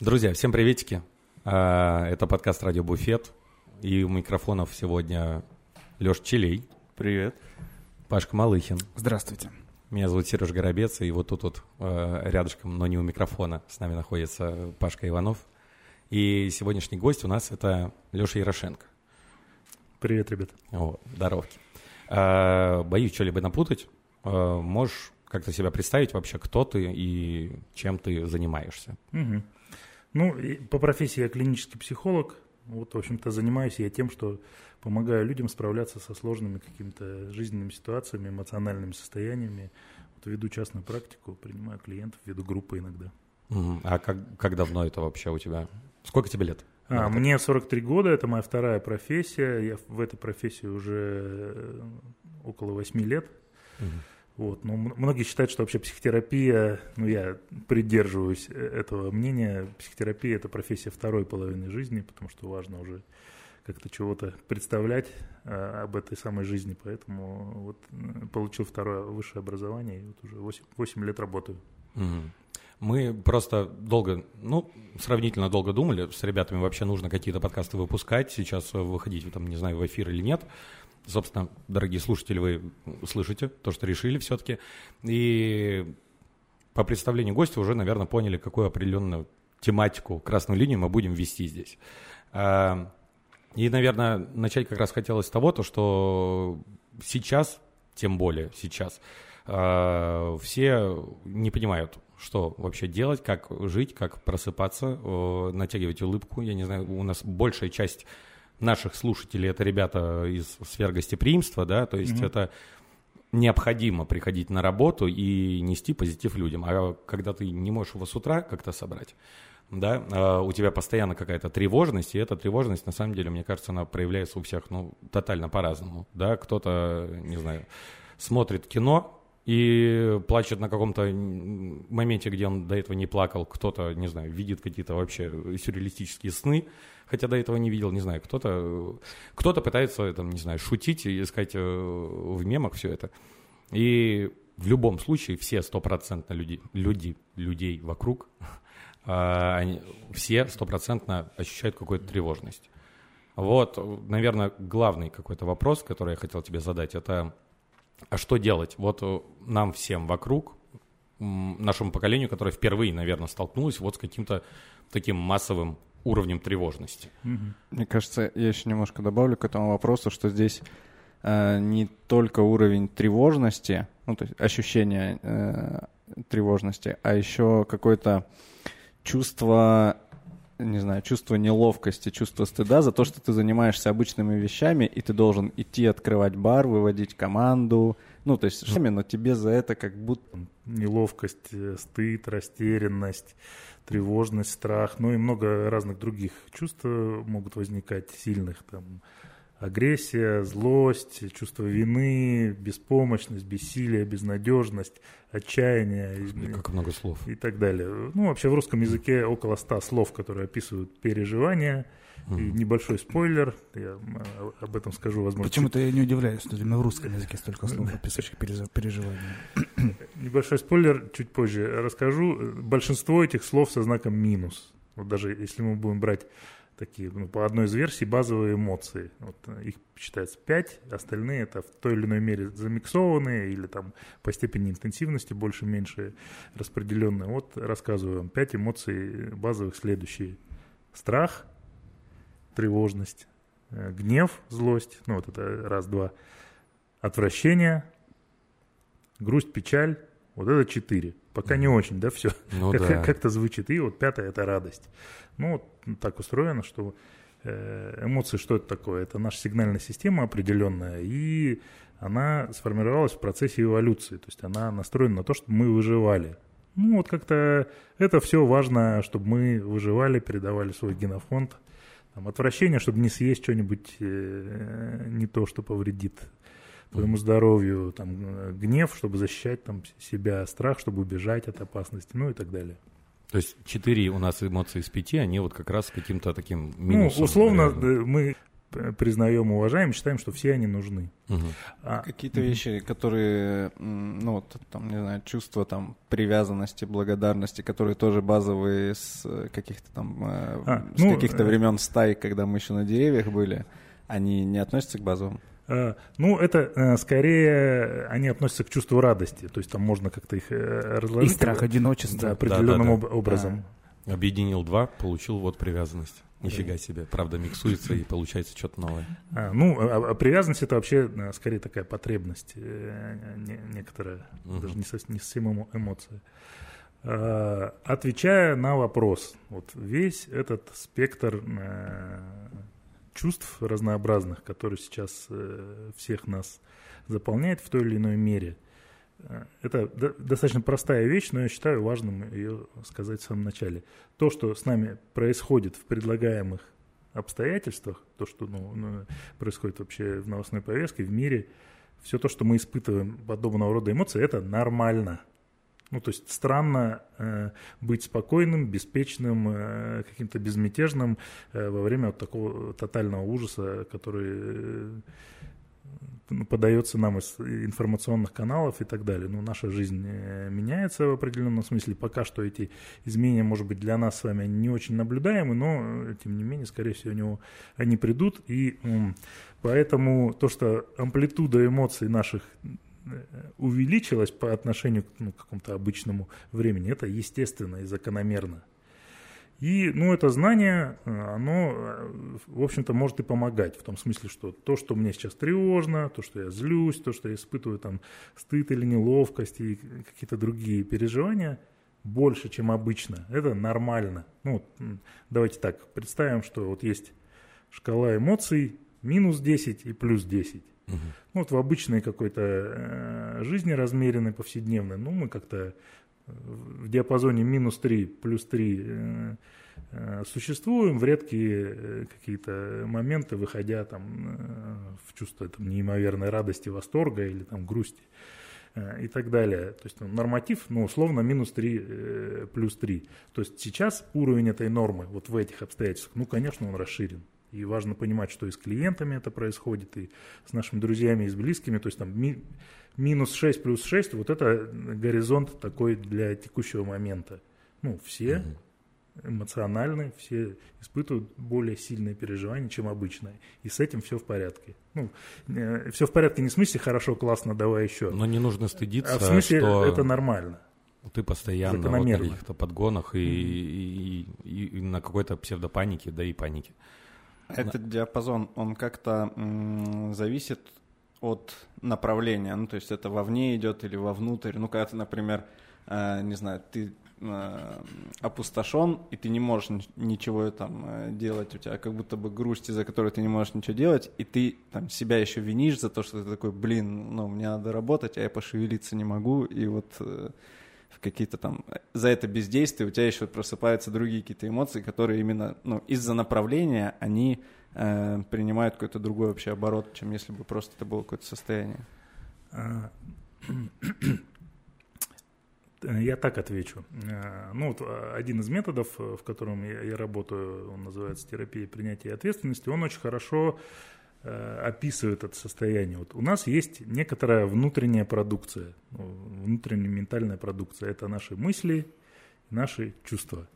Друзья, всем приветики. А, Это подкаст «Радио Буфет». И у микрофонов сегодня Леш Челей, Привет. Пашка Малыхин. Здравствуйте. Меня зовут Сереж Горобец, и вот тут вот э, рядышком, но не у микрофона, с нами находится Пашка Иванов. И сегодняшний гость у нас это Леша Ярошенко. Привет, ребят. О, здоровки. А, Боюсь что-либо напутать. Можешь как-то себя представить вообще, кто ты и чем ты занимаешься? Мгм. Ну, по профессии я клинический психолог. Вот, в общем-то, занимаюсь я тем, что помогаю людям справляться со сложными какими-то жизненными ситуациями, эмоциональными состояниями. Вот, веду частную практику, принимаю клиентов, веду группы иногда. Мгм. А как, как давно это вообще у тебя? Сколько тебе лет? А, так. мне 43 года, это моя вторая профессия. Я в этой профессии уже около 8 лет. Мгм. Вот. М- многие считают, что вообще психотерапия, ну я придерживаюсь э, этого мнения, психотерапия это профессия второй половины жизни, потому что важно уже как-то чего-то представлять э, об этой самой жизни, поэтому вот получил второе высшее образование и вот уже 8, 8 лет работаю. Мгм. Мы просто долго, ну, сравнительно долго думали, с ребятами вообще нужно какие-то подкасты выпускать, сейчас э, выходить, там, не знаю, в эфир или нет. Собственно, дорогие слушатели, вы слышите то, что решили все-таки. И по представлению гостя уже, наверное, поняли, какую определенную тематику, красную линию мы будем вести здесь. А, И, наверное, начать как раз хотелось с того, то, что сейчас, тем более сейчас, а, все не понимают, что вообще делать, как жить, как просыпаться, натягивать улыбку. Я не знаю, у нас большая часть наших слушателей это ребята из сфер гостеприимства, да, то есть Мгм. это необходимо приходить на работу и нести позитив людям. А когда ты не можешь его с утра как-то собрать, да, а у тебя постоянно какая-то тревожность, и эта тревожность, на самом деле, мне кажется, она проявляется у всех, ну, тотально по-разному, да, кто-то, не знаю, смотрит кино и плачет на каком-то моменте, где он до этого не плакал, кто-то, не знаю, видит какие-то вообще сюрреалистические сны, хотя до этого не видел, не знаю, кто-то, кто-то пытается, там, не знаю, шутить и искать э, в мемах все это. И в любом случае все стопроцентно люди, люди, людей вокруг, а, они, все стопроцентно ощущают какую-то тревожность. Вот, наверное, главный какой-то вопрос, который я хотел тебе задать, это а что делать? Вот э, нам всем вокруг, нашему поколению, которое впервые, наверное, столкнулось вот с каким-то таким массовым уровнем тревожности. Мне кажется, я еще немножко добавлю к этому вопросу, что здесь э, не только уровень тревожности, ну, то есть ощущение э, тревожности, а еще какое-то чувство, не знаю, чувство неловкости, чувство стыда за то, что ты занимаешься обычными вещами, и ты должен идти открывать бар, выводить команду, ну, то есть, но тебе за это как будто... Неловкость, э, стыд, растерянность, тревожность, страх, ну и много разных других чувств э, могут возникать сильных, там, агрессия, злость, чувство вины, беспомощность, бессилие, безнадежность, отчаяние и, Как много слов. и так далее. Ну, вообще в русском языке около ста слов, которые описывают переживания. И небольшой спойлер, я э, об этом скажу, возможно, Почему-то я не удивляюсь, что именно в русском языке столько слов, описывающих пережи- переживания. Небольшой спойлер, чуть позже расскажу. Большинство этих слов со знаком минус. Вот даже если мы будем брать такие, ну, по одной из версий, базовые эмоции. Вот э, их считается пять, остальные это в той или иной мере замиксованные или там по степени интенсивности больше-меньше распределенные. Вот рассказываю вам. Пять эмоций базовых следующие. Страх, тревожность, э, гнев, злость, ну вот это раз-два, отвращение, грусть, печаль, вот это четыре. Пока не очень, да, все. Ну как, да. как-то звучит. И вот пятое – это радость. Ну, вот так устроено, что э, эмоции, что это такое? Это наша сигнальная система определенная, и она сформировалась в процессе эволюции. То есть она настроена на то, чтобы мы выживали. Ну, вот как-то это все важно, чтобы мы выживали, передавали свой генофонд. Там, отвращение, чтобы не съесть что-нибудь э, не то, что повредит твоему здоровью, там, гнев, чтобы защищать там, себя, страх, чтобы убежать от опасности, ну и так далее. То есть четыре у нас эмоции из пяти, они вот как раз каким-то таким Ну, минусом. условно, наверное. мы признаем, уважаем, считаем, что все они нужны. Мгм. А, Какие-то вещи, которые, ну вот там, не знаю, чувство там привязанности, благодарности, которые тоже базовые с э, каких-то там, э, А, с ну, каких-то э, времен стай, когда мы еще на деревьях были, они не относятся к базовым? Э, Ну, это э, скорее они относятся к чувству радости. То есть там можно как-то их э, И разложить. страх, да, одиночество. определенным Да-да-да. об- образом. Объединил два, получил вот привязанность. Нифига себе. Правда, миксуется и получается что-то новое. А, ну, а, а привязанность это вообще скорее такая потребность, э, не- некоторая, Мгм. даже не, сос- не совсем эмо- эмоция. А, Отвечая на вопрос, вот весь этот спектр чувств разнообразных, который сейчас э, всех нас заполняет в той или иной мере, э, это до- достаточно простая вещь, но я считаю важным ее сказать в самом начале. То, что с нами происходит в предлагаемых обстоятельствах, то, что ну, ну, происходит вообще в новостной повестке, в мире, все то, что мы испытываем подобного рода эмоции, это нормально. Ну, то есть странно э, быть спокойным, беспечным, э, каким-то безмятежным э, во время вот такого тотального ужаса, который э, подается нам из информационных каналов и так далее. Ну, наша жизнь э, меняется в определенном смысле. Пока что эти изменения, может быть, для нас с вами не очень наблюдаемы, но, э, тем не менее, скорее всего, у него они придут. И м, поэтому то, что амплитуда эмоций наших э, увеличилась по отношению ну, к какому-то обычному времени, это естественно и закономерно. И, ну, это знание, э, оно, э, в общем-то, может и помогать, в том смысле, что то, что мне сейчас тревожно, то, что я злюсь, то, что я испытываю там стыд или неловкость и какие-то другие переживания, больше, чем обычно. Это нормально. Ну, давайте так, представим, что вот есть шкала эмоций минус 10 и плюс 10. Ну, вот в обычной какой-то э, жизни размеренной, повседневной, ну, мы как-то э, в диапазоне минус 3, плюс 3 э, существуем, в редкие какие-то моменты, выходя там в чувство там, неимоверной радости, восторга или там грусти и так далее. То есть ну, норматив, ну, условно, минус 3, э, плюс 3. То есть сейчас уровень этой нормы вот в этих обстоятельствах, ну, конечно, он расширен. И важно понимать, что и с клиентами это происходит, и с нашими друзьями, и с близкими. То есть там ми- минус 6 плюс 6, вот это горизонт такой для текущего момента. Ну, все Мгм. эмоциональны, все испытывают более сильные переживания, чем обычно. И с этим все в порядке. Ну, все в порядке не в смысле хорошо, классно, давай еще. Но не нужно стыдиться, а в смысле что это нормально. ты постоянно вот закономерно. каких-то подгонах и, и- и- и на какой-то псевдопанике, да и панике. Этот диапазон, он как-то зависит от направления, ну, то есть это вовне идет или вовнутрь. Ну, когда ты, например, э, не знаю, ты э, опустошен, и ты не можешь ни- ничего там э, делать, у тебя как будто бы грусть, из-за которой ты не можешь ничего делать, и ты там себя еще винишь за то, что ты такой, блин, ну, мне надо работать, а я пошевелиться не могу, и вот э, какие-то там за это бездействие у тебя еще просыпаются другие какие-то эмоции, которые именно ну, из-за направления они э, принимают какой-то другой вообще оборот, чем если бы просто это было какое-то состояние. А, Я так отвечу. А, Ну, вот а, один из методов, э, в котором я, я работаю, он называется терапия принятия ответственности, он очень хорошо э, описывает это состояние. Вот у нас есть некоторая внутренняя продукция, ну, внутренняя ментальная продукция. Это наши мысли, наши чувства.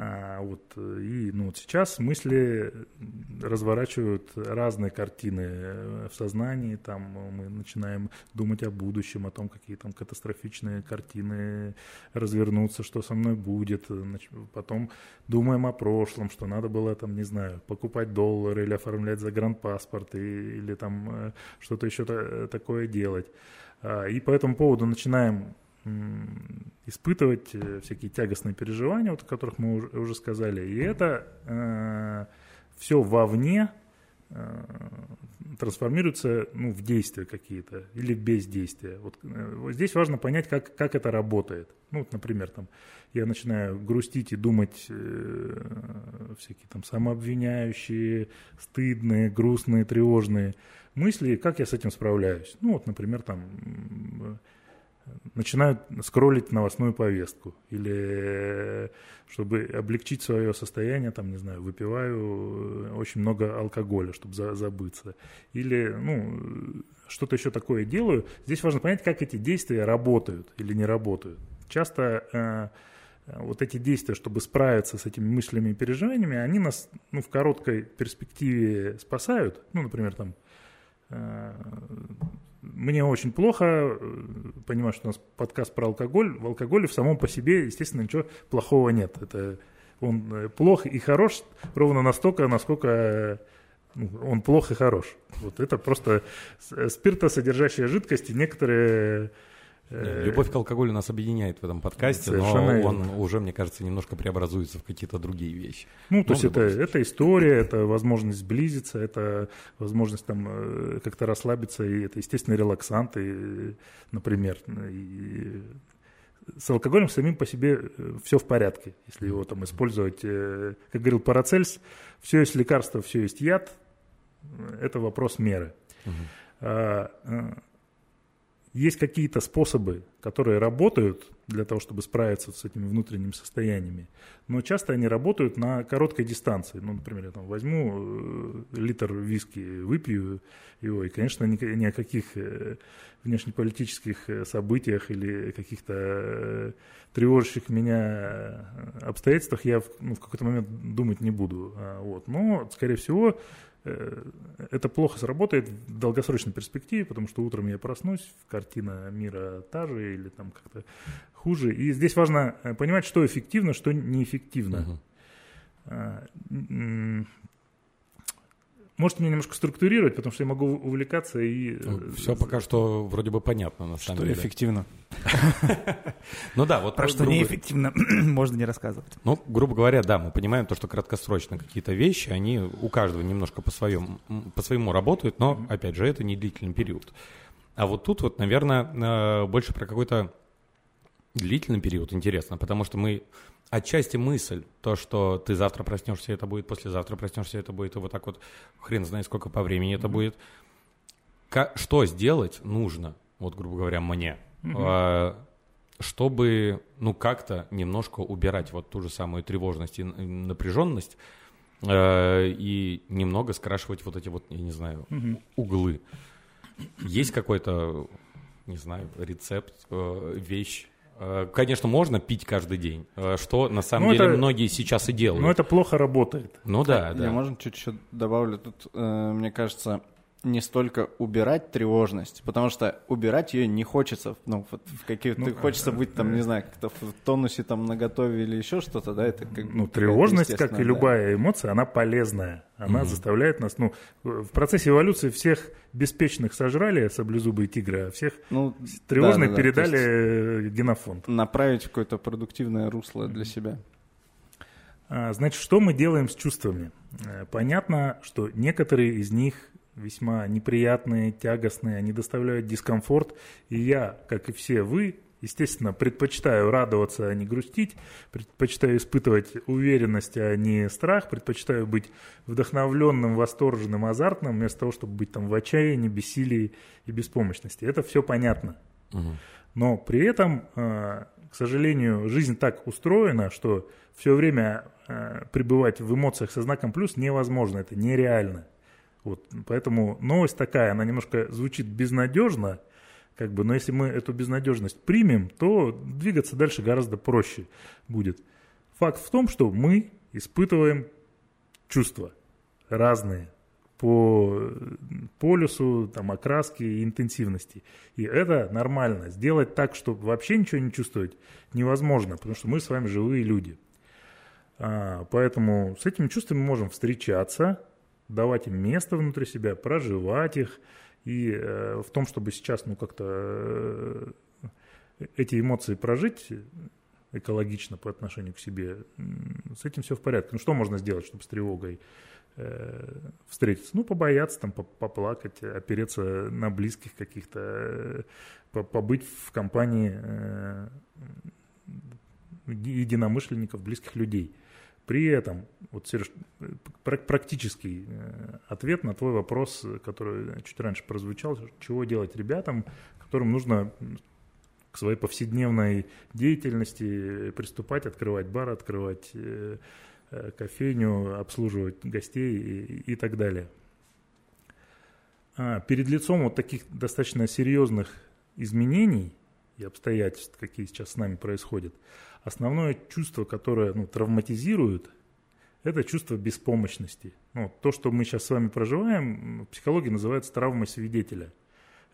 А, вот, э, и ну, вот сейчас мысли разворачивают разные картины э, в сознании. Там мы начинаем думать о будущем, о том, какие там катастрофичные картины развернутся, что со мной будет. Нач- Потом думаем о прошлом, что надо было там, не знаю, покупать доллары или оформлять загранпаспорт и- или там э, что-то еще та- такое делать. А, И по этому поводу начинаем испытывать э, всякие тягостные переживания, вот, о которых мы уже, сказали. И это все вовне э, трансформируется ну, в действия какие-то или в бездействие. Вот, э, здесь важно понять, как, как это работает. Ну, вот, например, там, я начинаю грустить и думать э, всякие там самообвиняющие, стыдные, грустные, тревожные мысли, как я с этим справляюсь. Ну, вот, например, там начинают скроллить новостную повестку или э, чтобы облегчить свое состояние, там, не знаю, выпиваю очень много алкоголя, чтобы за, забыться. Или, ну, что-то еще такое делаю. Здесь важно понять, как эти действия работают или не работают. Часто э, вот эти действия, чтобы справиться с этими мыслями и переживаниями, они нас ну, в короткой перспективе спасают. Ну, например, там э, мне очень плохо, э, понимаю, что у нас подкаст про алкоголь. В алкоголе в самом по себе, естественно, ничего плохого нет. Это он э, плох и хорош ровно настолько, насколько ну, он плох и хорош. Вот это просто спиртосодержащая жидкость, и некоторые Э, любовь к алкоголю нас объединяет в этом подкасте, Совершенно но он уже, мне кажется, немножко преобразуется в какие-то другие вещи. Ну, то есть это, это история, это возможность сблизиться, это возможность там э, как-то расслабиться, и это, естественно, релаксант, и, например. И с алкоголем самим по себе э, все в порядке, если его там использовать. Как говорил Парацельс, все есть лекарство, все есть яд, это вопрос меры. Угу есть какие-то способы, которые работают для того, чтобы справиться с этими внутренними состояниями, но часто они работают на короткой дистанции. Ну, например, я там возьму э, литр виски, выпью его, и, конечно, ни, ни о каких э, внешнеполитических э, событиях или каких-то тревожащих меня обстоятельствах я в, ну, в какой-то момент думать не буду. А, вот. Но, скорее всего, это плохо сработает в долгосрочной перспективе, потому что утром я проснусь, картина мира та же или там как-то хуже. И здесь важно э, понимать, что эффективно, что неэффективно. Uh-huh. Можете меня немножко структурировать, потому что я могу увлекаться и... Э, ну, Все пока что вроде бы понятно, на самом что деле. Что эффективно. Ну да, вот... Про что неэффективно можно не рассказывать. Ну, грубо говоря, да, мы понимаем то, что краткосрочно какие-то вещи, они у каждого немножко по своему, по своему работают, но, опять же, это не длительный период. А вот тут вот, наверное, э, больше про какой-то длительный период интересно, потому что мы отчасти мысль, то, что ты завтра проснешься, это будет, послезавтра проснешься, это будет, и вот так вот хрен знает, сколько по времени это будет. К- что сделать нужно, вот, грубо говоря, мне, mm-hmm. чтобы, ну, как-то немножко убирать вот ту же самую тревожность и напряженность, э, и немного скрашивать вот эти вот, я не знаю, mm-hmm. углы. Есть какой-то, не знаю, рецепт, э, вещь, конечно, можно пить каждый день, э, что на самом ну, деле это, многие сейчас и делают. Но это плохо работает. Ну да, да. Я, можно, чуть еще добавлю? Тут, э, мне кажется, не столько убирать тревожность, потому что убирать ее не хочется, ну, в каких ну, хочется быть там, не знаю, как-то в тонусе там на готове или еще что-то, да, это как Ну, тревожность, как и да. любая эмоция, она полезная, она mm-hmm. заставляет нас, ну, в процессе эволюции всех беспечных сожрали саблезубые тигры, а всех ну, тревожных да, да, передали да. генофонд. Направить в какое-то продуктивное русло для себя. А, значит, что мы делаем с чувствами? Э, понятно, что некоторые из них весьма неприятные, тягостные, они доставляют дискомфорт. И я, как и все вы, естественно, предпочитаю радоваться, а не грустить, предпочитаю испытывать уверенность, а не страх, предпочитаю быть вдохновленным, восторженным, азартным, вместо того, чтобы быть там в отчаянии, бессилии и беспомощности. Это все понятно. Угу. Но при этом, э, к сожалению, жизнь так устроена, что все время э, пребывать в эмоциях со знаком плюс невозможно, это нереально. Вот, поэтому новость такая, она немножко звучит безнадежно, как бы, но если мы эту безнадежность примем, то двигаться дальше гораздо проще будет. Факт в том, что мы испытываем чувства разные по полюсу, там, окраски и интенсивности. И это нормально. Сделать так, чтобы вообще ничего не чувствовать, невозможно, потому что мы с вами живые люди. А, поэтому с этими чувствами мы можем встречаться, давать им место внутри себя, проживать их. И э, в том, чтобы сейчас ну, как-то э, эти эмоции прожить экологично по отношению к себе, с этим все в порядке. Ну что можно сделать, чтобы с тревогой э, встретиться? Ну, побояться, там, поплакать, опереться на близких каких-то, э, побыть в компании э, единомышленников, близких людей – при этом, вот, Сереж, практический э, ответ на твой вопрос, который чуть раньше прозвучал, чего делать ребятам, которым нужно к своей повседневной деятельности приступать, открывать бар, открывать э, э, кофейню, обслуживать гостей и, и так далее. А перед лицом вот таких достаточно серьезных изменений и обстоятельств, какие сейчас с нами происходят, основное чувство, которое ну, травматизирует, это чувство беспомощности. Ну, то, что мы сейчас с вами проживаем, в психологии называется травмой свидетеля.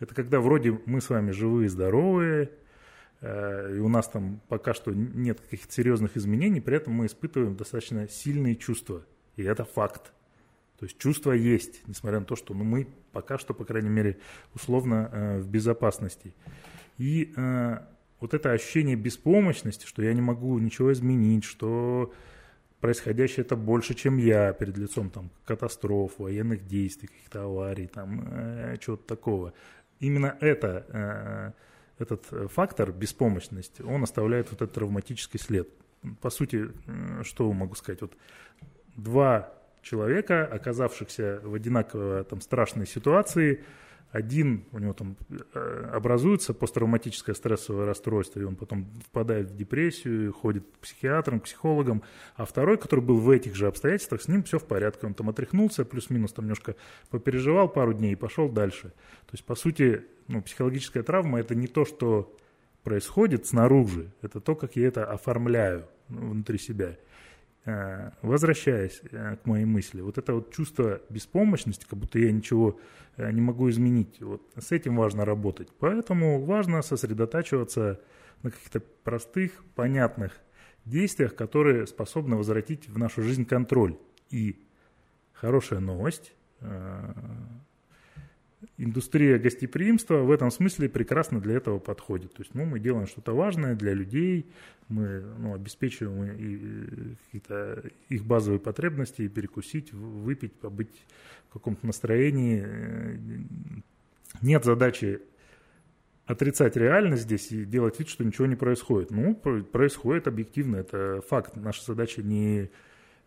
Это когда вроде мы с вами живые, здоровые, э, и у нас там пока что нет каких-то серьезных изменений, при этом мы испытываем достаточно сильные чувства. И это факт. То есть чувства есть, несмотря на то, что ну, мы пока что, по крайней мере, условно э, в безопасности. И э, вот это ощущение беспомощности, что я не могу ничего изменить, что происходящее это больше, чем я перед лицом там, катастроф, военных действий, каких-то аварий, там, э, чего-то такого. Именно это, э, этот фактор беспомощности, он оставляет вот этот травматический след. По сути, э, что могу сказать? Вот два человека, оказавшихся в одинаково там, страшной ситуации, один, у него там э, образуется посттравматическое стрессовое расстройство, и он потом впадает в депрессию, ходит к психиатрам, к психологам, а второй, который был в этих же обстоятельствах, с ним все в порядке, он там отряхнулся, плюс-минус там немножко попереживал пару дней и пошел дальше. То есть, по сути, ну, психологическая травма – это не то, что происходит снаружи, это то, как я это оформляю внутри себя. Э, возвращаясь э, к моей мысли, вот это вот чувство беспомощности, как будто я ничего э, не могу изменить, вот с этим важно работать. Поэтому важно сосредотачиваться на каких-то простых, понятных действиях, которые способны возвратить в нашу жизнь контроль. И хорошая новость индустрия гостеприимства в этом смысле прекрасно для этого подходит. То есть ну, мы делаем что-то важное для людей, мы ну, обеспечиваем какие-то их базовые потребности, перекусить, выпить, побыть в каком-то настроении. Нет задачи отрицать реальность здесь и делать вид, что ничего не происходит. Ну, происходит объективно, это факт. Наша задача не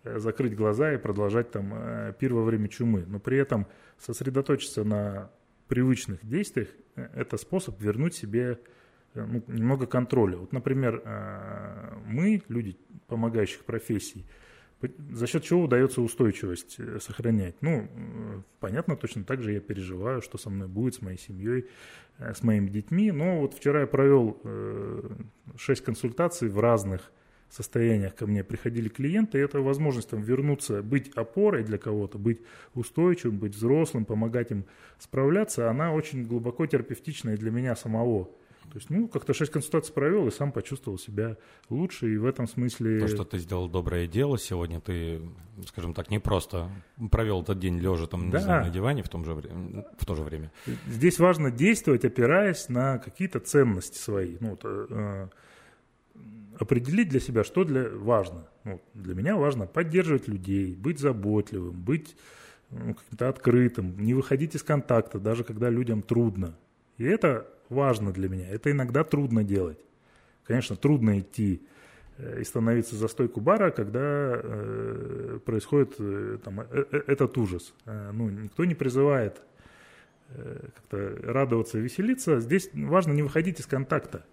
Э, закрыть глаза и продолжать там э, пир во время чумы. Но при этом сосредоточиться на привычных действиях э, – это способ вернуть себе ну, немного контроля. Вот, например, мы, люди помогающих профессий, за счет чего удается устойчивость сохранять? Ну, понятно, точно так же я переживаю, что со мной будет, с моей семьей, с моими детьми. Но вот вчера я провел 6 консультаций в разных состояниях ко мне приходили клиенты, и это возможность там вернуться, быть опорой для кого-то, быть устойчивым, быть взрослым, помогать им справляться, она очень глубоко терапевтичная для меня самого. То есть, ну, как-то шесть консультаций провел и сам почувствовал себя лучше, и в этом смысле... То, что ты сделал доброе дело сегодня, ты, скажем так, не просто провел этот день лежа там, да. не знаю, на диване в, том же время, в то же время. Здесь важно действовать, опираясь на какие-то ценности свои. Ну, вот, э, определить для себя, что для, важно. Ну, для меня важно поддерживать людей, быть заботливым, быть ну, каким-то открытым, не выходить из контакта, даже когда людям трудно. И это важно для меня. Это иногда трудно делать. Конечно, трудно идти э, и становиться за стойку бара, когда э, происходит э, там, э, э, этот ужас. Э, ну, никто не призывает как-то радоваться, веселиться. Здесь важно не выходить из контакта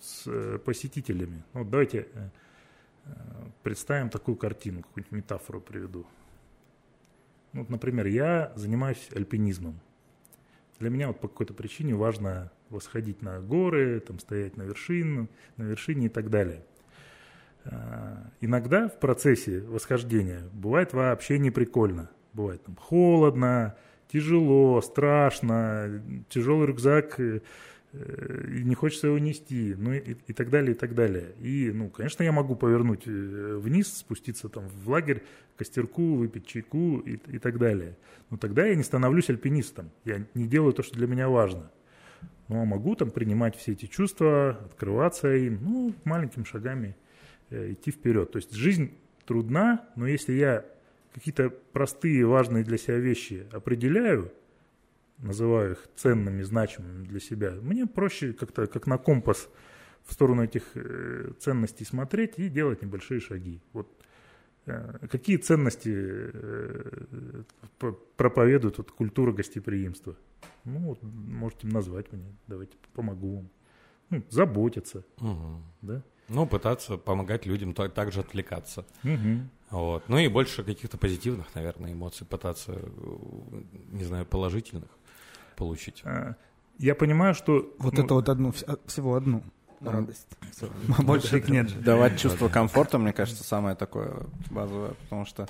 с э, посетителями. Вот давайте э, э, представим такую картину, какую-нибудь метафору приведу. Вот, например, я занимаюсь альпинизмом. Для меня вот по какой-то причине важно восходить на горы, там, стоять на вершине, на вершине и так далее. Иногда в процессе восхождения бывает вообще не прикольно. Бывает там холодно, тяжело, страшно, тяжелый рюкзак и не хочется его нести, ну и, и так далее, и так далее. И, ну, конечно, я могу повернуть э, вниз, спуститься там в лагерь, костерку, выпить чайку и, и так далее. Но тогда я не становлюсь альпинистом, я не делаю то, что для меня важно. Но могу там принимать все эти чувства, открываться им, ну, маленькими шагами э, идти вперед. То есть жизнь трудна, но если я какие-то простые, важные для себя вещи определяю, называю их ценными, значимыми для себя, мне проще как-то как на компас в сторону этих э, ценностей смотреть и делать небольшие шаги. Вот э, какие ценности э, проповедует вот культура гостеприимства? Ну, вот, можете назвать мне, давайте помогу вам. ну, заботиться, Мгм. да. Ну, пытаться помогать людям то- также отвлекаться. Мгм. Вот. Ну и больше каких-то позитивных, наверное, эмоций пытаться, не знаю, положительных получить. А, Я понимаю, что... Вот ну, это вот одну, вс- всего одну Ну, радость. Всё. Больше их нет. Давать чувство комфорта, мне кажется, самое такое базовое, потому что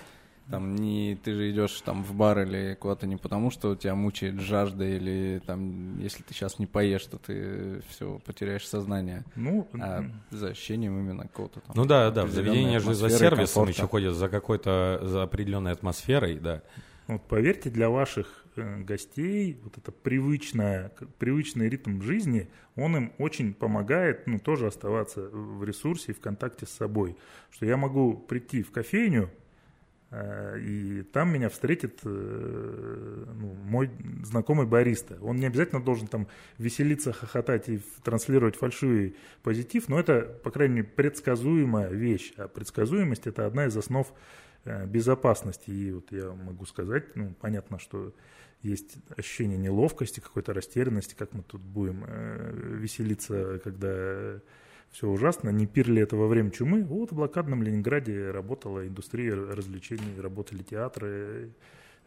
там не ты же идешь там в бар или куда-то не потому, что тебя мучает жажда или там если ты сейчас не поешь, то ты все потеряешь сознание, Ну, а за ощущением именно какого-то там. Ну да, да, в заведение же за сервисом комфорта. еще ходят, за какой-то, за определенной атмосферой, да. Вот поверьте, для ваших э, гостей вот это привычное, привычный ритм жизни, он им очень помогает, ну, тоже оставаться в ресурсе и в контакте с собой. Что я могу прийти в кофейню, э, и там меня встретит э, ну, мой знакомый бариста. Он не обязательно должен там веселиться, хохотать и транслировать фальшивый позитив, но это, по крайней мере, предсказуемая вещь. А предсказуемость – это одна из основ э, безопасности. И вот я могу сказать, ну, понятно, что есть ощущение неловкости, какой-то растерянности, как мы тут будем э, веселиться, когда все ужасно. Не пир ли это во время чумы? Вот в блокадном Ленинграде работала индустрия развлечений, работали театры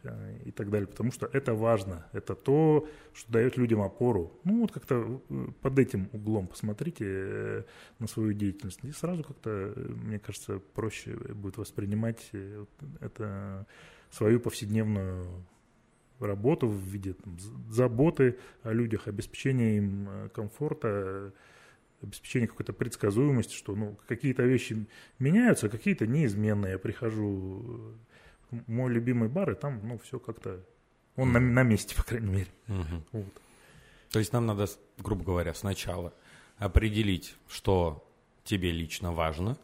э, и так далее, потому что это важно, это то, что дает людям опору. Ну вот как-то э, под этим углом посмотрите э, на свою деятельность, и сразу как-то, мне кажется, проще будет воспринимать это свою повседневную работу в виде там, заботы о людях, обеспечения им комфорта, э, обеспечения какой-то предсказуемости, что ну, какие-то вещи меняются, а какие-то неизменные. Я прихожу в мой любимый бар, и там ну, все как-то... Он на, на месте, по крайней мере. Мгм. Вот. То есть нам надо, грубо говоря, сначала определить, что тебе лично важно,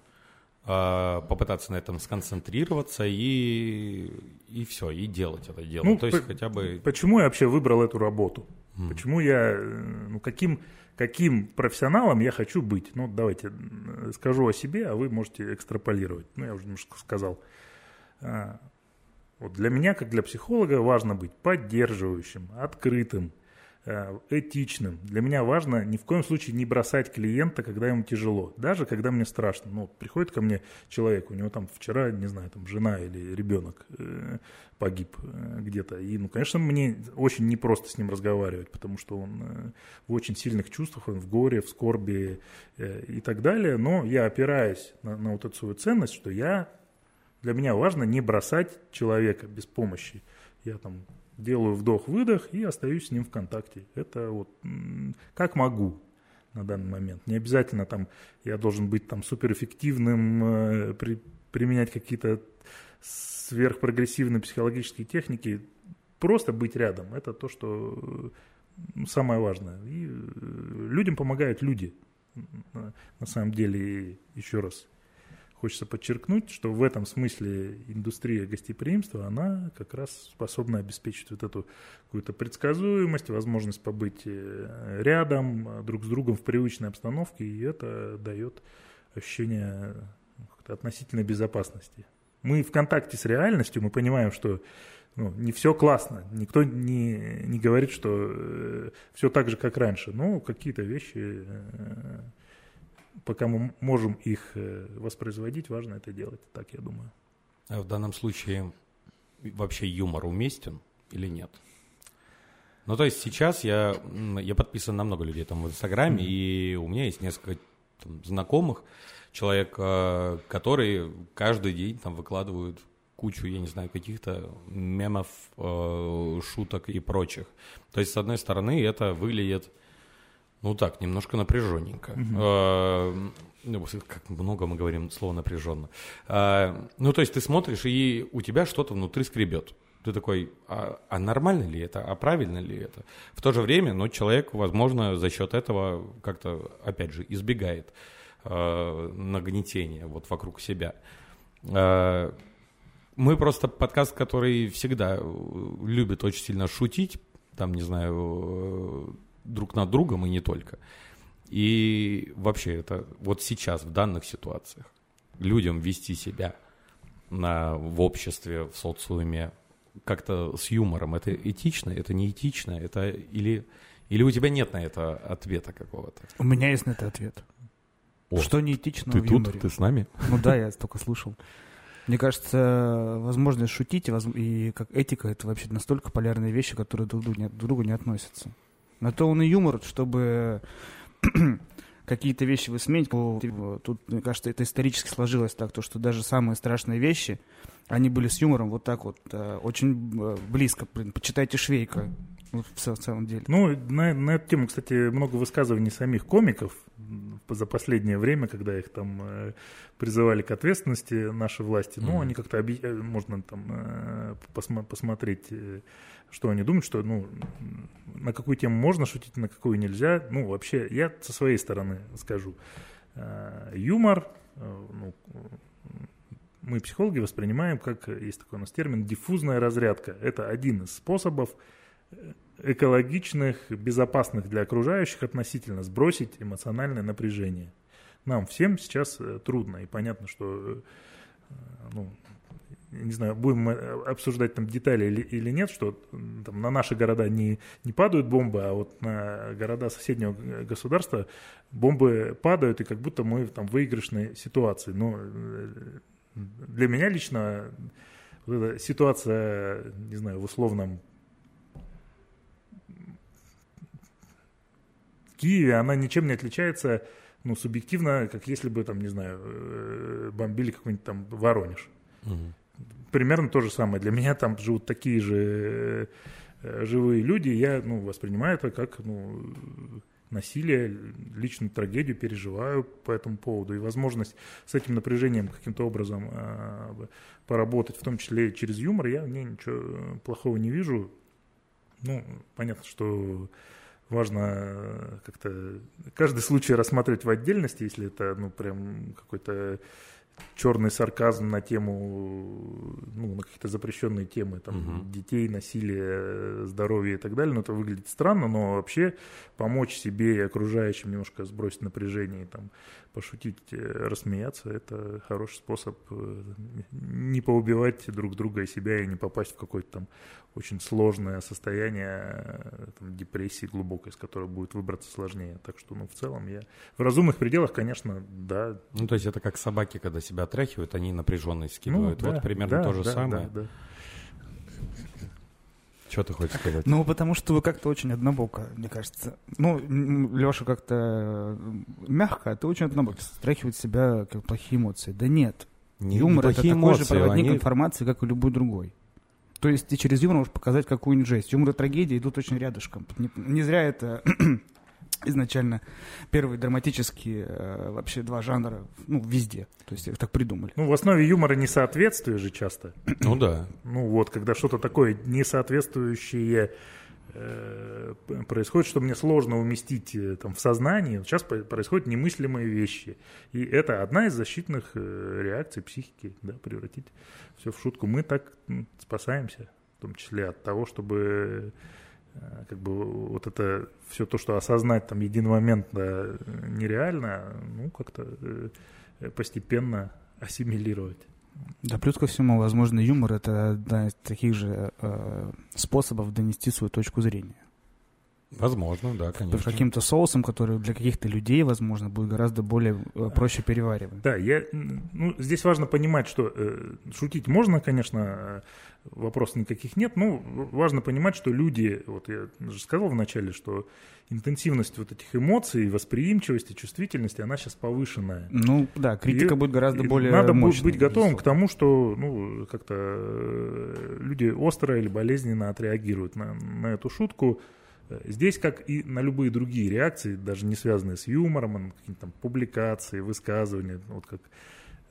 а, попытаться на этом сконцентрироваться и, и все, и делать это дело. Ну, То есть по- хотя бы... Почему я вообще выбрал эту работу? М. Почему я, э, ну, каким, каким профессионалом я хочу быть? Ну, давайте э, скажу о себе, а вы можете экстраполировать. Ну, я уже немножко сказал. А, Вот для меня, как для психолога, важно быть поддерживающим, открытым, этичным. Для меня важно ни в коем случае не бросать клиента, когда ему тяжело, даже когда мне страшно. Ну, приходит ко мне человек, у него там вчера, не знаю, там жена или ребенок э, погиб э, где-то. И, ну, конечно, мне очень непросто с ним разговаривать, потому что он э, в очень сильных чувствах, он в горе, в скорби э, и так далее. Но я опираюсь на, на вот эту свою ценность, что я для меня важно не бросать человека без помощи. Я там делаю вдох-выдох и остаюсь с ним в контакте. Это вот как могу на данный момент. Не обязательно там я должен быть там суперэффективным, э, при- применять какие-то сверхпрогрессивные психологические техники. Просто быть рядом. Это то, что самое важное. И э, людям помогают люди. На самом деле, еще раз хочется подчеркнуть, что в этом смысле индустрия гостеприимства, она как раз способна обеспечить вот эту какую-то предсказуемость, возможность побыть э, рядом, э, друг с другом в привычной обстановке, и это дает ощущение ну, относительной безопасности. Мы в контакте с реальностью, мы понимаем, что ну, не все классно, никто не, не говорит, что все так же, как раньше, но какие-то вещи э, пока мы можем их э, воспроизводить, важно это делать. Так я думаю. А в данном случае вообще юмор уместен или нет? Ну, то есть сейчас я, я подписан на много людей там в Инстаграме, и у меня есть несколько там, знакомых, человек, которые каждый день там выкладывают кучу, я не знаю, каких-то мемов, э, шуток и прочих. То есть, с одной стороны, это выглядит, ну так, немножко напряженненько. Э, ну, как много мы говорим слово напряженно. Э, ну, то есть ты смотришь, и у тебя что-то внутри скребет. Ты такой, а, а нормально ли это, а правильно ли это? В то же время, ну, человек, возможно, за счет этого как-то, опять же, избегает э, нагнетения вот вокруг себя. Э, мы просто подкаст, который всегда э, любит очень сильно шутить, там, не знаю, друг над другом и не только. И вообще это вот сейчас, в данных ситуациях, людям вести себя на, в обществе, в социуме как-то с юмором, это этично, это не этично, это или, Или у тебя нет на это ответа какого-то? У меня есть на это ответ. О, Что неэтично Ты в тут, юморе? ты с нами? Ну да, я только слушал. Мне кажется, возможность шутить и, как этика — это вообще настолько полярные вещи, которые друг к другу не, друг другу не относятся. На то он и юмор, чтобы какие-то вещи высмеять. Тут, мне кажется, это исторически сложилось так, то, что даже самые страшные вещи, они были с юмором вот так вот, э, очень э, близко. Почитайте Швейка в ц- в целом деле. Ну, на, на эту тему, кстати, много высказываний самих комиков за последнее время, когда их там э, призывали к ответственности наши власти. Ну, Мгм. они как-то объ- э, можно там э, посма- посмотреть, э, что они думают, что ну на какую тему можно шутить, на какую нельзя. Ну, вообще, я со своей стороны скажу. Э, Юмор, э, ну, мы, психологи, воспринимаем, как есть такой у нас термин, диффузная разрядка. Это один из способов э, экологичных, безопасных для окружающих относительно сбросить эмоциональное напряжение. Нам всем сейчас э, трудно, и понятно, что, э, ну, не знаю, будем мы обсуждать там детали или, или нет, что там, на наши города не, не падают бомбы, а вот на города соседнего государства бомбы падают, и как будто мы там в выигрышной ситуации. Но э, для меня лично вот эта ситуация, не знаю, в условном Киеве, она ничем не отличается, ну, субъективно, как если бы, там, не знаю, э, бомбили какой-нибудь там Воронеж. Мгм. Примерно то же самое. Для меня там живут такие же э, живые люди, я, ну, воспринимаю это как, ну, насилие, личную трагедию переживаю по этому поводу. И возможность с этим напряжением каким-то образом э, поработать, в том числе через юмор, я в ней ничего плохого не вижу. Ну, понятно, что важно э, как-то каждый случай рассматривать в отдельности, если это, ну, прям какой-то черный сарказм на тему, ну, на какие-то запрещенные темы, там, Мгм. детей, насилие, здоровье и так далее, но это выглядит странно, но вообще помочь себе и окружающим немножко сбросить напряжение там пошутить, э, рассмеяться, это хороший способ э, не поубивать друг друга и себя и не попасть в какое-то там очень сложное состояние э, там, депрессии глубокой, из которой будет выбраться сложнее. Так что, ну, в целом я в разумных пределах, конечно, да. Ну, то есть это как собаки, когда себя отряхивают, они напряженность скидывают. Ну, да, вот примерно да, то же да, самое. да, да. Что ты хочешь сказать? Ну, потому что вы как-то очень однобоко, мне кажется. Ну, Леша как-то мягко, а ты очень однобоко. Страхивает себя как плохие эмоции. Да нет. Не- юмор это такой же эмоции, проводник они- информации, как и любой другой. То есть ты через юмор можешь показать какую-нибудь жесть. Юмор и трагедия идут очень рядышком. Не, не зря это изначально первые драматические э, вообще два жанра, ну, везде. То есть их так придумали. Ну, в основе юмора несоответствие же часто. Ну да. Ну вот, когда что-то такое несоответствующее э, происходит, что мне сложно уместить э, там, в сознании, сейчас происходят немыслимые вещи. И это одна из защитных э, реакций психики, да, превратить все в шутку. Мы так спасаемся, в том числе от того, чтобы э, как бы вот это все то, что осознать там единомоментно нереально, ну как-то э, постепенно ассимилировать. Да, плюс ко всему, возможно, юмор это одна из таких же э, способов донести свою точку зрения. Возможно, да, Под конечно. каким-то соусом, который для каких-то людей, возможно, будет гораздо более э, проще перевариваем. Да, я, ну, здесь важно понимать, что э, шутить можно, конечно, э, вопросов никаких нет, но важно понимать, что люди, вот я же сказал вначале, что интенсивность вот этих эмоций, восприимчивости, чувствительности, она сейчас повышенная. Ну, да, критика И- будет гораздо И более Надо будет мощной, быть готовым к тому, что ну, как-то э, люди остро или болезненно отреагируют на, на эту шутку. Здесь, как и на любые другие реакции, даже не связанные с юмором, а какие-то там публикации, высказывания, вот как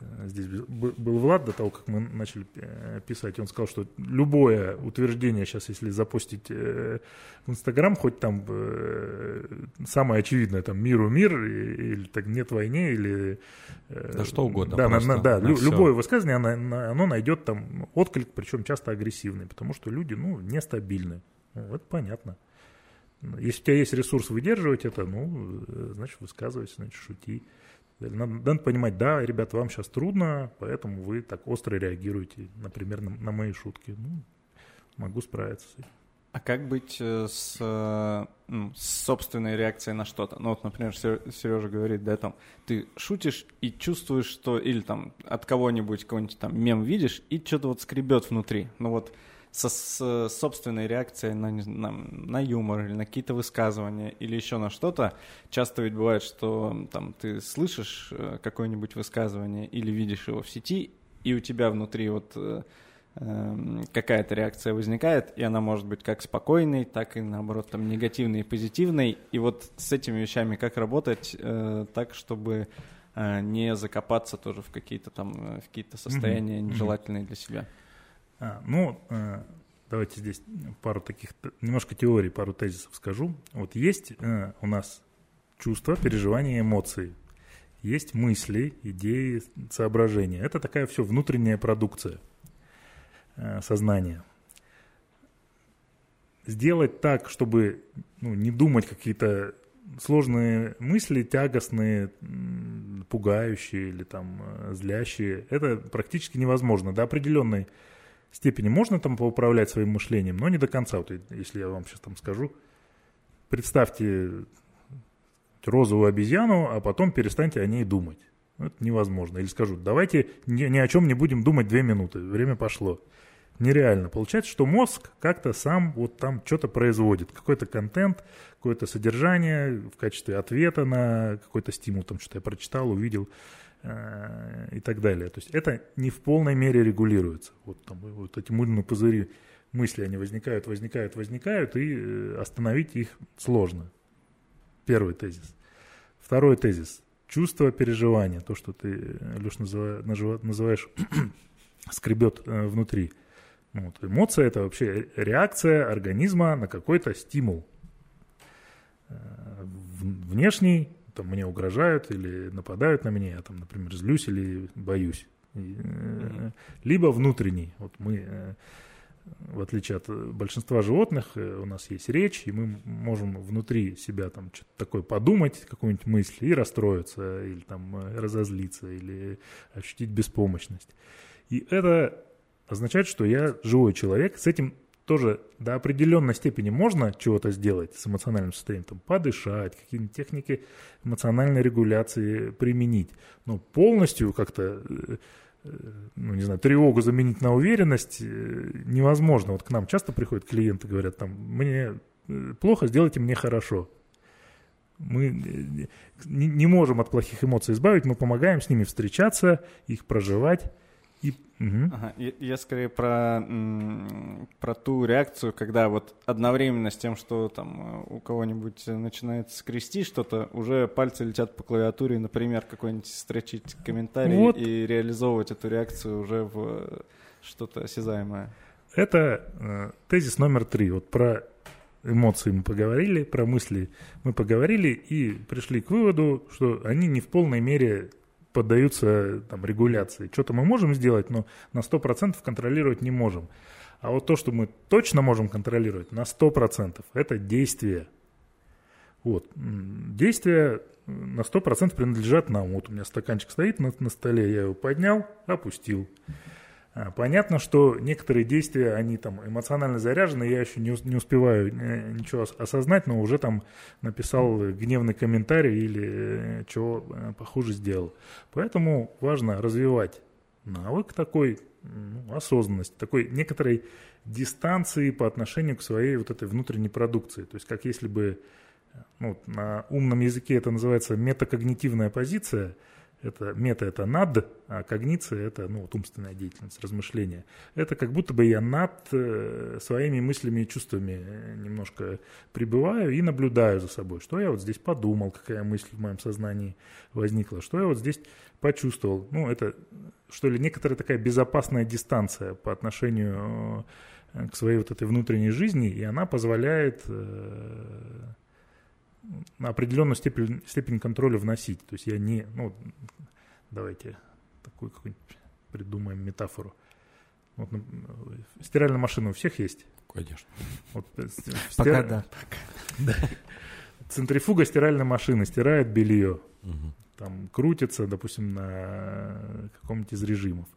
э, здесь был Влад до того, как мы начали э, писать, он сказал, что любое утверждение сейчас, если запустить э, в Инстаграм, хоть там самое очевидное, там миру мир, или так нет войне, или... Да что угодно Да, на- просто, на- да, на лю- любое высказывание, оно, оно найдет там отклик, причем часто агрессивный, потому что люди, ну, нестабильны. Ну, это понятно. Если у тебя есть ресурс выдерживать это, ну, э, значит, высказывайся, значит, шути. Надо, надо понимать, да, ребята, вам сейчас трудно, поэтому вы так остро реагируете, например, на, на мои шутки. Ну, могу справиться с этим. А как быть э, с, э, ну, с собственной реакцией на что-то? Ну вот, например, Сережа говорит, да, там, ты шутишь и чувствуешь, что, или там от кого-нибудь какой-нибудь там мем видишь, и что-то вот скребет внутри. Ну вот со, с собственной реакцией на, на, на юмор или на какие-то высказывания или еще на что-то. Часто ведь бывает, что там ты слышишь э, какое-нибудь высказывание или видишь его в сети, и у тебя внутри вот Эм, какая-то реакция возникает, и она может быть как спокойной, так и наоборот там негативной и позитивной. И вот с этими вещами как работать э, так, чтобы э, не закопаться тоже в какие-то там э, в какие-то состояния нежелательные для себя. А, ну, э, давайте здесь пару таких немножко теорий, пару тезисов скажу. Вот есть э, у нас чувства, переживания, эмоции. Есть мысли, идеи, соображения. Это такая все внутренняя продукция. Э, сознания. Сделать так, чтобы ну, не думать какие-то сложные мысли, тягостные, пугающие или там злящие, это практически невозможно. До определенной степени можно там поуправлять своим мышлением, но не до конца. Вот если я вам сейчас там скажу, представьте розовую обезьяну, а потом перестаньте о ней думать. Это невозможно. Или скажу, давайте ни, ни о чем не будем думать две минуты, время пошло нереально. Получается, что мозг как-то сам вот там что-то производит, какой-то контент, какое-то содержание в качестве ответа на какой-то стимул, там что-то я прочитал, увидел и так далее. То есть это не в полной мере регулируется. Вот, там, вот эти мыльные пузыри, мысли, они возникают, возникают, возникают, и э, остановить их сложно. Первый тезис. Второй тезис. Чувство переживания, то, что ты, Леш, называешь, скребет э, внутри. Ну, вот, эмоция – это вообще реакция организма на какой-то стимул. Э, внешний, там, мне угрожают или нападают на меня, я, там, например, злюсь или боюсь. Э, либо внутренний. Вот мы, э, в отличие от большинства животных, у нас есть речь, и мы можем внутри себя там что-то такое подумать, какую-нибудь мысль, и расстроиться, или там разозлиться, или ощутить беспомощность. И это означает, что я живой человек. С этим тоже до определенной степени можно чего-то сделать с эмоциональным состоянием, там, подышать, какие-нибудь техники эмоциональной регуляции применить. Но полностью как-то, э, э, ну, не знаю, тревогу заменить на уверенность э, невозможно. Вот к нам часто приходят клиенты, говорят, там, мне плохо, сделайте мне хорошо. Мы не можем от плохих эмоций избавить, мы помогаем с ними встречаться, их проживать. И, угу. ага, я, я скорее про, про ту реакцию, когда вот одновременно с тем, что там э, у кого-нибудь начинает скрести что-то, уже пальцы летят по клавиатуре, например, какой-нибудь строчить комментарий вот. и реализовывать эту реакцию уже в что-то осязаемое. Это э, тезис номер три. Вот про эмоции мы поговорили, про мысли мы поговорили и пришли к выводу, что они не в полной мере поддаются там, регуляции. Что-то мы можем сделать, но на 100% контролировать не можем. А вот то, что мы точно можем контролировать на 100%, это действие. Вот. Действия на 100% принадлежат нам. Вот у меня стаканчик стоит на, на столе, я его поднял, опустил. А, понятно, что некоторые действия, они там эмоционально заряжены, я еще не, не успеваю э, ничего осознать, но уже там написал гневный комментарий или э, чего э, похуже сделал. Поэтому важно развивать навык такой ну, осознанности, такой некоторой дистанции по отношению к своей вот этой внутренней продукции. То есть как если бы ну, на умном языке это называется метакогнитивная позиция – это мета это над, а когниция это ну, вот умственная деятельность, размышления. Это как будто бы я над э, своими мыслями и чувствами э, немножко пребываю и наблюдаю за собой, что я вот здесь подумал, какая мысль в моем сознании возникла, что я вот здесь почувствовал. Ну, это что ли некоторая такая безопасная дистанция по отношению э, к своей вот этой внутренней жизни, и она позволяет определенную степень, степень контроля вносить. То есть я не, ну, давайте такую какую-нибудь придумаем метафору. Вот, ну, стиральная машина у всех есть? Конечно. Вот, э, стир... Пока да. да. Центрифуга стиральной машины стирает белье. Угу. Там крутится, допустим, на каком-нибудь из режимов.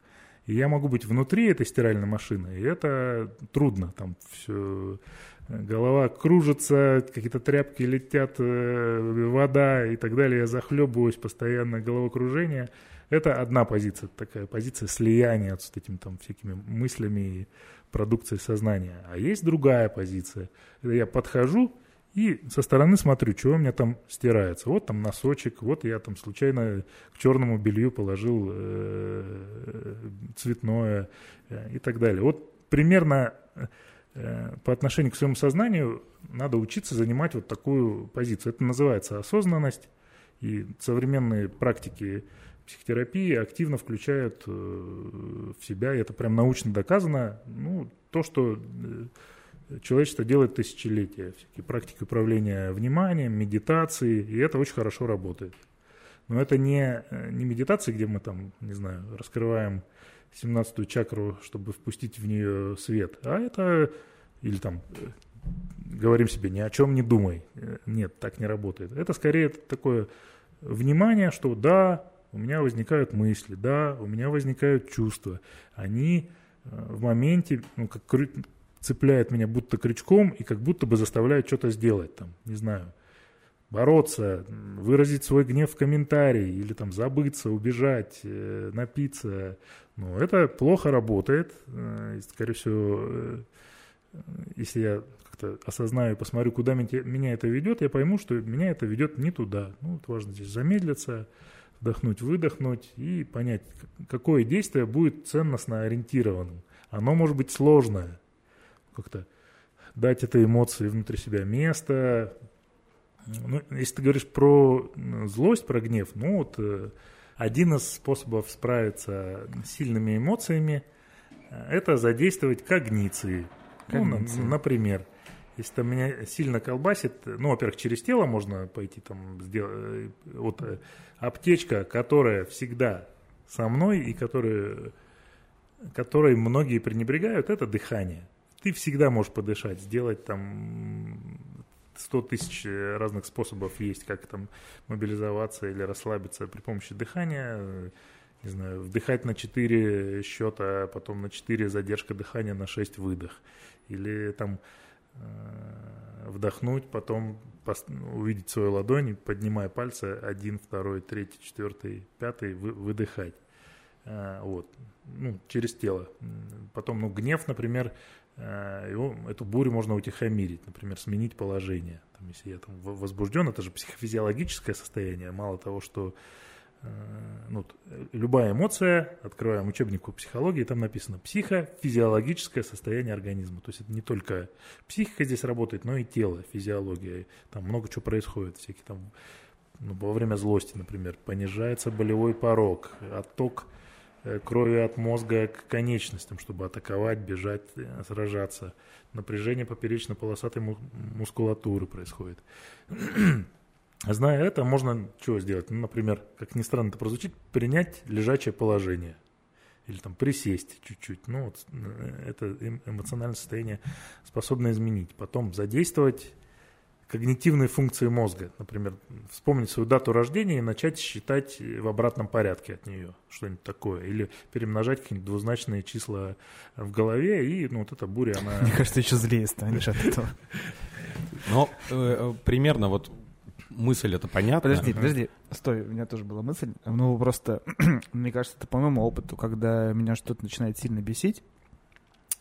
И я могу быть внутри этой стиральной машины, и это трудно. Там все голова кружится, какие-то тряпки летят, э, вода и так далее. Я захлебываюсь постоянно головокружение. Это одна позиция, такая позиция слияния с этими там всякими мыслями и продукцией сознания. А есть другая позиция. Это я подхожу и со стороны смотрю, что у меня там стирается. Вот там носочек, вот я там случайно к черному белью положил э, цветное э, и так далее. Вот примерно по отношению к своему сознанию надо учиться занимать вот такую позицию. Это называется осознанность. И современные практики психотерапии активно включают э, в себя, и это прям научно доказано, ну, то, что э, человечество делает тысячелетия, всякие практики управления вниманием, медитации, и это очень хорошо работает. Но это не, э, не медитация, где мы там, не знаю, раскрываем 17-ю чакру, чтобы впустить в нее свет, а это, или там говорим себе, ни о чем не думай. Нет, так не работает. Это скорее такое внимание, что да, у меня возникают мысли, да, у меня возникают чувства. Они э, в моменте, ну, как цепляют меня будто крючком и как будто бы заставляют что-то сделать, там, не знаю, бороться, выразить свой гнев в комментарии или там забыться, убежать, э, напиться. Ну, это плохо работает. Э, скорее всего, если я как-то осознаю и посмотрю, куда меня это ведет, я пойму, что меня это ведет не туда. Ну, вот важно здесь замедлиться, вдохнуть, выдохнуть и понять, какое действие будет ценностно ориентированным. Оно может быть сложное. Как-то дать этой эмоции внутри себя место. Ну, если ты говоришь про злость, про гнев, ну вот э, один из способов справиться с сильными эмоциями – это задействовать когниции. когниции. Ну, например, если там меня сильно колбасит, ну, во-первых, через тело можно пойти там сделать. Э, вот э, аптечка, которая всегда со мной и которая, которой многие пренебрегают, это дыхание. Ты всегда можешь подышать, сделать там 100 тысяч разных способов есть, как там мобилизоваться или расслабиться при помощи дыхания. Не знаю, вдыхать на 4 счета, а потом на 4 задержка дыхания, на 6 выдох. Или там Э, вдохнуть, потом увидеть свою ладонь, поднимая пальцы, один, второй, третий, четвертый, пятый, вы, выдыхать. Э, вот. Ну, через тело. Потом, ну, гнев, например, э, его, эту бурю можно утихомирить, например, сменить положение. Там, если я там возбужден, это же психофизиологическое состояние. Мало того, что Э, ну, любая эмоция, открываем учебник по психологии, там написано психофизиологическое состояние организма. То есть это не только психика здесь работает, но и тело, физиология. Там много чего происходит, всякие там ну, во время злости, например, понижается болевой порог, отток э, крови от мозга к конечностям, чтобы атаковать, бежать, э, сражаться. Напряжение поперечно-полосатой мускулатуры происходит. Зная это, можно чего сделать? Ну, например, как ни странно это прозвучит, принять лежачее положение. Или там присесть чуть-чуть. Ну, вот, э, это эм, эмоциональное состояние способно изменить. Потом задействовать когнитивные функции мозга. Например, вспомнить свою дату рождения и начать считать в обратном порядке от нее. Что-нибудь такое. Или перемножать какие-нибудь двузначные числа в голове. И ну, вот эта буря, она... Мне кажется, еще злее станешь от этого. Но э, э, примерно вот мысль это понятно. Подожди, подожди, стой, у меня тоже была мысль. Ну, просто, мне кажется, это по моему опыту, когда меня что-то начинает сильно бесить,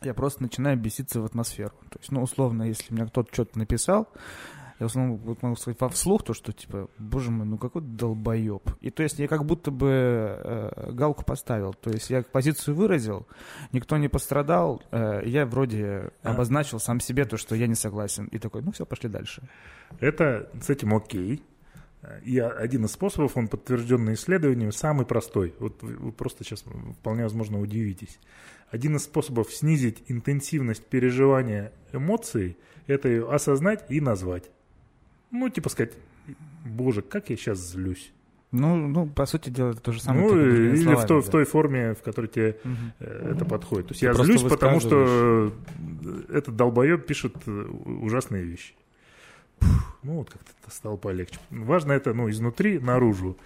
я просто начинаю беситься в атмосферу. То есть, ну, условно, если мне кто-то что-то написал, я в основном вот могу сказать вслух то, что типа, боже мой, ну какой долбоеб. И то есть я как будто бы э, галку поставил. То есть я позицию выразил, никто не пострадал, э, я вроде а. обозначил сам себе то, что я не согласен. И такой, ну все, пошли дальше. Это с этим окей. И один из способов, он подтвержденный исследованием, самый простой. Вот вы просто сейчас вполне возможно удивитесь. Один из способов снизить интенсивность переживания эмоций – это ее осознать и назвать. Ну, типа сказать, боже, как я сейчас злюсь. Ну, ну, по сути дела, это то же самое. Ну, или словами, в, той, да. в той форме, в которой тебе угу. это подходит. То есть Ты я злюсь, потому что этот долбоеб пишет ужасные вещи. пф, ну вот как-то стало полегче. Важно это, ну, изнутри наружу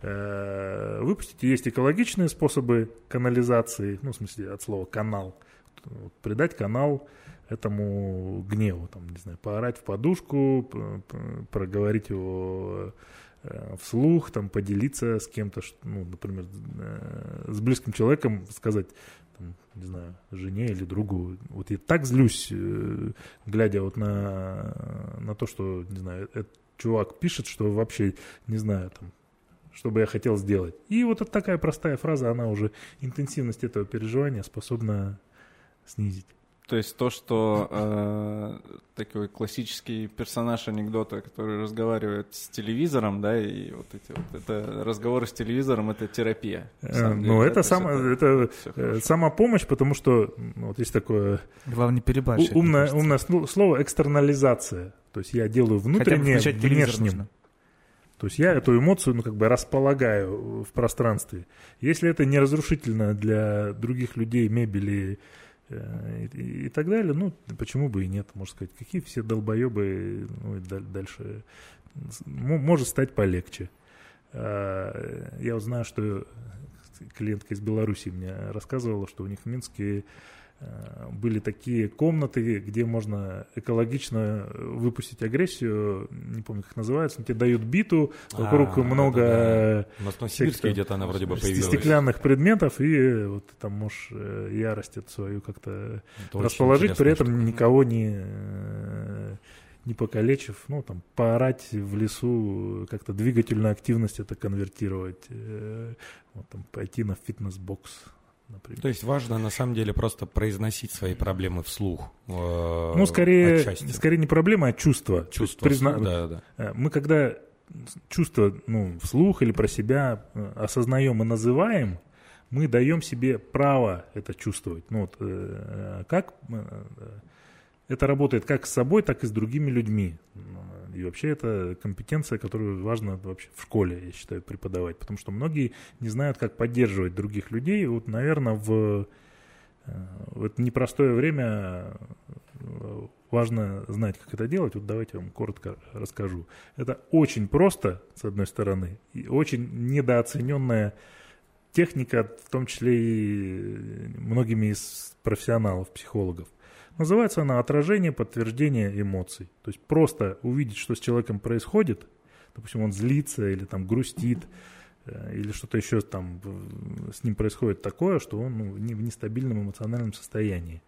э, выпустить. Есть экологичные способы канализации, ну, в смысле, от слова канал. Вот, придать канал этому гневу, там, не знаю, поорать в подушку, проговорить его э, вслух, там, поделиться с кем-то, ну, например, э, с близким человеком, сказать, там, не знаю, жене или другу. Вот я так злюсь, э, глядя вот на, на то, что, не знаю, этот чувак пишет, что вообще, не знаю, там, что бы я хотел сделать. И вот такая простая фраза, она уже интенсивность этого переживания способна снизить. То есть то, что э, такой классический персонаж анекдота, который разговаривает с телевизором, да, и вот эти вот это разговоры с телевизором, это терапия. Э, ну, это, сам, это, это самопомощь, потому что ну, вот есть такое Главное, перебарщить, умное, умное слово экстернализация. То есть я делаю внутреннее внешним. То есть я эту эмоцию, ну, как бы располагаю в пространстве. Если это не разрушительно для других людей, мебели, Э, и, и так далее. Ну, почему бы и нет, можно сказать. Какие все долбоебы, ну, и дальше может стать полегче. А, я вот знаю, что клиентка из Беларуси мне рассказывала, что у них в Минске были такие комнаты, где можно экологично выпустить агрессию, не помню, как называется, но тебе дают биту, вокруг а, много да, да. У нас в Новосибирске где-то она вроде бы появилась. Стеклянных предметов, и вот ты там можешь э, ярость эту свою как-то расположить, при этом штука. никого не э, не покалечив, ну, там, поорать в лесу, как-то двигательную активность это конвертировать, вот, там, пойти на фитнес-бокс, например. То есть важно на самом деле просто произносить свои проблемы вслух. Э, ну, скорее, отчасти. скорее не проблема, а чувство. Чувство, призна... да, да. Э, мы когда чувство ну, вслух или про себя э, осознаем и называем, мы даем себе право это чувствовать. Ну, вот, э, как э, это работает как с собой, так и с другими людьми. И вообще это компетенция, которую важно вообще в школе, я считаю, преподавать. Потому что многие не знают, как поддерживать других людей. Вот, наверное, в, э, в это непростое время э, важно знать, как это делать. Вот давайте я вам коротко расскажу. Это очень просто, с одной стороны, и очень недооцененная техника, в том числе и многими из профессионалов, психологов. Называется она «Отражение подтверждение эмоций». То есть просто увидеть, что с человеком происходит, допустим, он злится или там грустит, э, или что-то еще там с ним происходит такое, что он ну, не в нестабильном эмоциональном состоянии.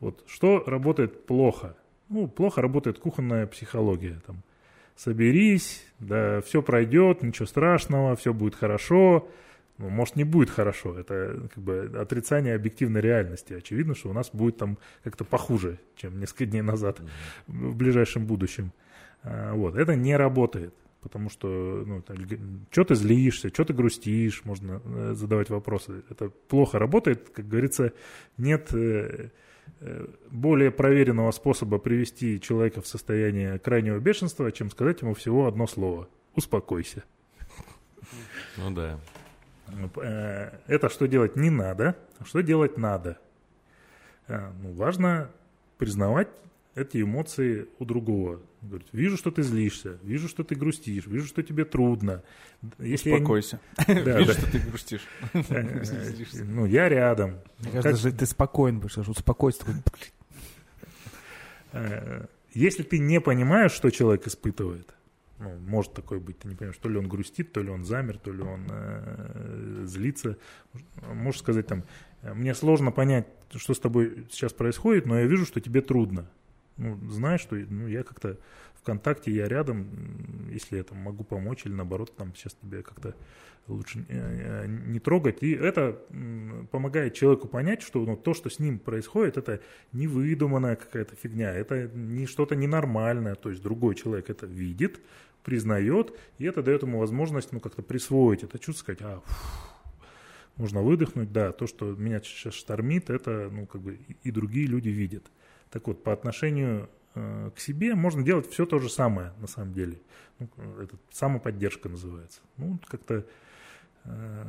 Вот что работает плохо? Ну, плохо работает кухонная психология. Там, соберись, да, все пройдет, ничего страшного, все будет хорошо, ну, может, не будет хорошо. Это как бы отрицание объективной реальности. Очевидно, что у нас будет там как-то похуже, чем несколько дней назад mm-hmm. в ближайшем будущем. А, вот. Это не работает. Потому что, ну, что ты злишься, что ты грустишь, можно э, задавать вопросы. Это плохо работает. Как говорится, нет э, э, более проверенного способа привести человека в состояние крайнего бешенства, чем сказать ему всего одно слово. Успокойся. Ну да. Э, это что делать не надо, а что делать надо. Э, ну, важно признавать эти эмоции у другого. Говорит, вижу, что ты злишься, вижу, что ты грустишь, вижу, что тебе трудно. Если Успокойся. Я... Да, вижу, да. что ты грустишь. Э, ну, я рядом. Мне кажется, ты спокоен будешь, успокойся. Если ты не понимаешь, что человек испытывает, ну, может такое быть, ты не понимаешь, то ли он грустит, то ли он замер, то ли он э, злится. Можешь сказать там, мне сложно понять, что с тобой сейчас происходит, но я вижу, что тебе трудно. Ну, знаешь, что ну, я как-то в контакте, я рядом, если я там могу помочь, или наоборот, там сейчас тебе как-то лучше э, не трогать. И это помогает человеку понять, что ну, то, что с ним происходит, это не выдуманная какая-то фигня, это не что-то ненормальное. То есть другой человек это видит, признает, и это дает ему возможность ну, как-то присвоить это чувство, сказать, а, фу, можно выдохнуть, да, то, что меня сейчас штормит, это, ну, как бы и другие люди видят. Так вот, по отношению э, к себе можно делать все то же самое, на самом деле. Ну, это самоподдержка называется. Ну, как-то э,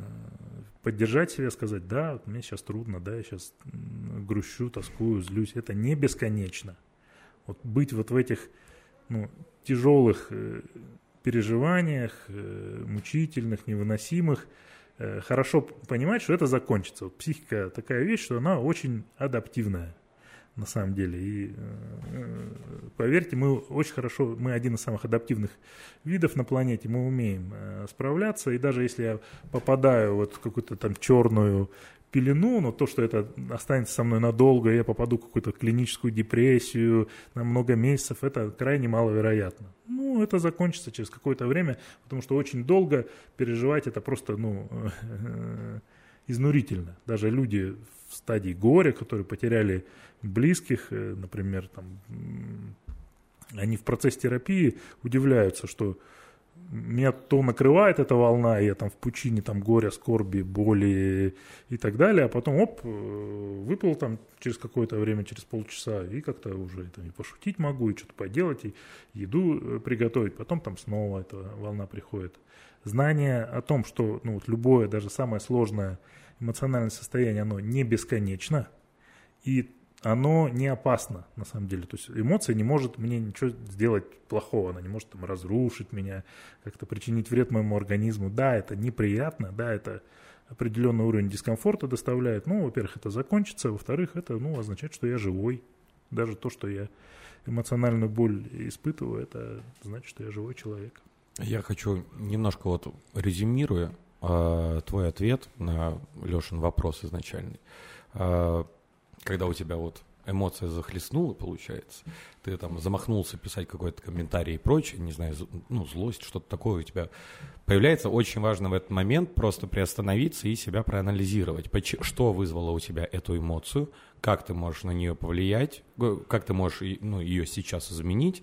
поддержать себя, сказать, да, вот мне сейчас трудно, да, я сейчас грущу, тоскую, злюсь. Это не бесконечно. Вот быть вот в этих ну, тяжелых э, переживаниях, э, мучительных, невыносимых, э, хорошо понимать, что это закончится. Вот психика такая вещь, что она очень адаптивная на самом деле. И поверьте, мы очень хорошо, мы один из самых адаптивных видов на планете, мы умеем справляться. И даже если я попадаю вот в какую-то там черную пелену, но то, что это останется со мной надолго, я попаду в какую-то клиническую депрессию на много месяцев, это крайне маловероятно. Ну, это закончится через какое-то время, потому что очень долго переживать это просто, ну, изнурительно. Даже люди в стадии горя, которые потеряли близких, э, например, там, они в процессе терапии удивляются, что меня то накрывает эта волна, я там в пучине там горя, скорби, боли и так далее, а потом, оп, э, выплыл там через какое-то время, через полчаса, и как-то уже там и пошутить могу, и что-то поделать, и еду э, приготовить, потом там снова эта волна приходит. Знание о том, что ну, вот любое, даже самое сложное эмоциональное состояние, оно не бесконечно, и оно не опасно, на самом деле. То есть эмоция не может мне ничего сделать плохого, она не может там, разрушить меня, как-то причинить вред моему организму. Да, это неприятно, да, это определенный уровень дискомфорта доставляет. Ну, во-первых, это закончится, во-вторых, это ну, означает, что я живой. Даже то, что я эмоциональную боль испытываю, это значит, что я живой человек. Я хочу немножко вот резюмируя э, твой ответ на Лешин вопрос изначальный. Э, когда у тебя вот эмоция захлестнула, получается, ты там замахнулся писать какой-то комментарий и прочее, не знаю, ну, злость, что-то такое у тебя появляется, очень важно в этот момент просто приостановиться и себя проанализировать, что вызвало у тебя эту эмоцию, как ты можешь на нее повлиять, как ты можешь ну, ее сейчас изменить,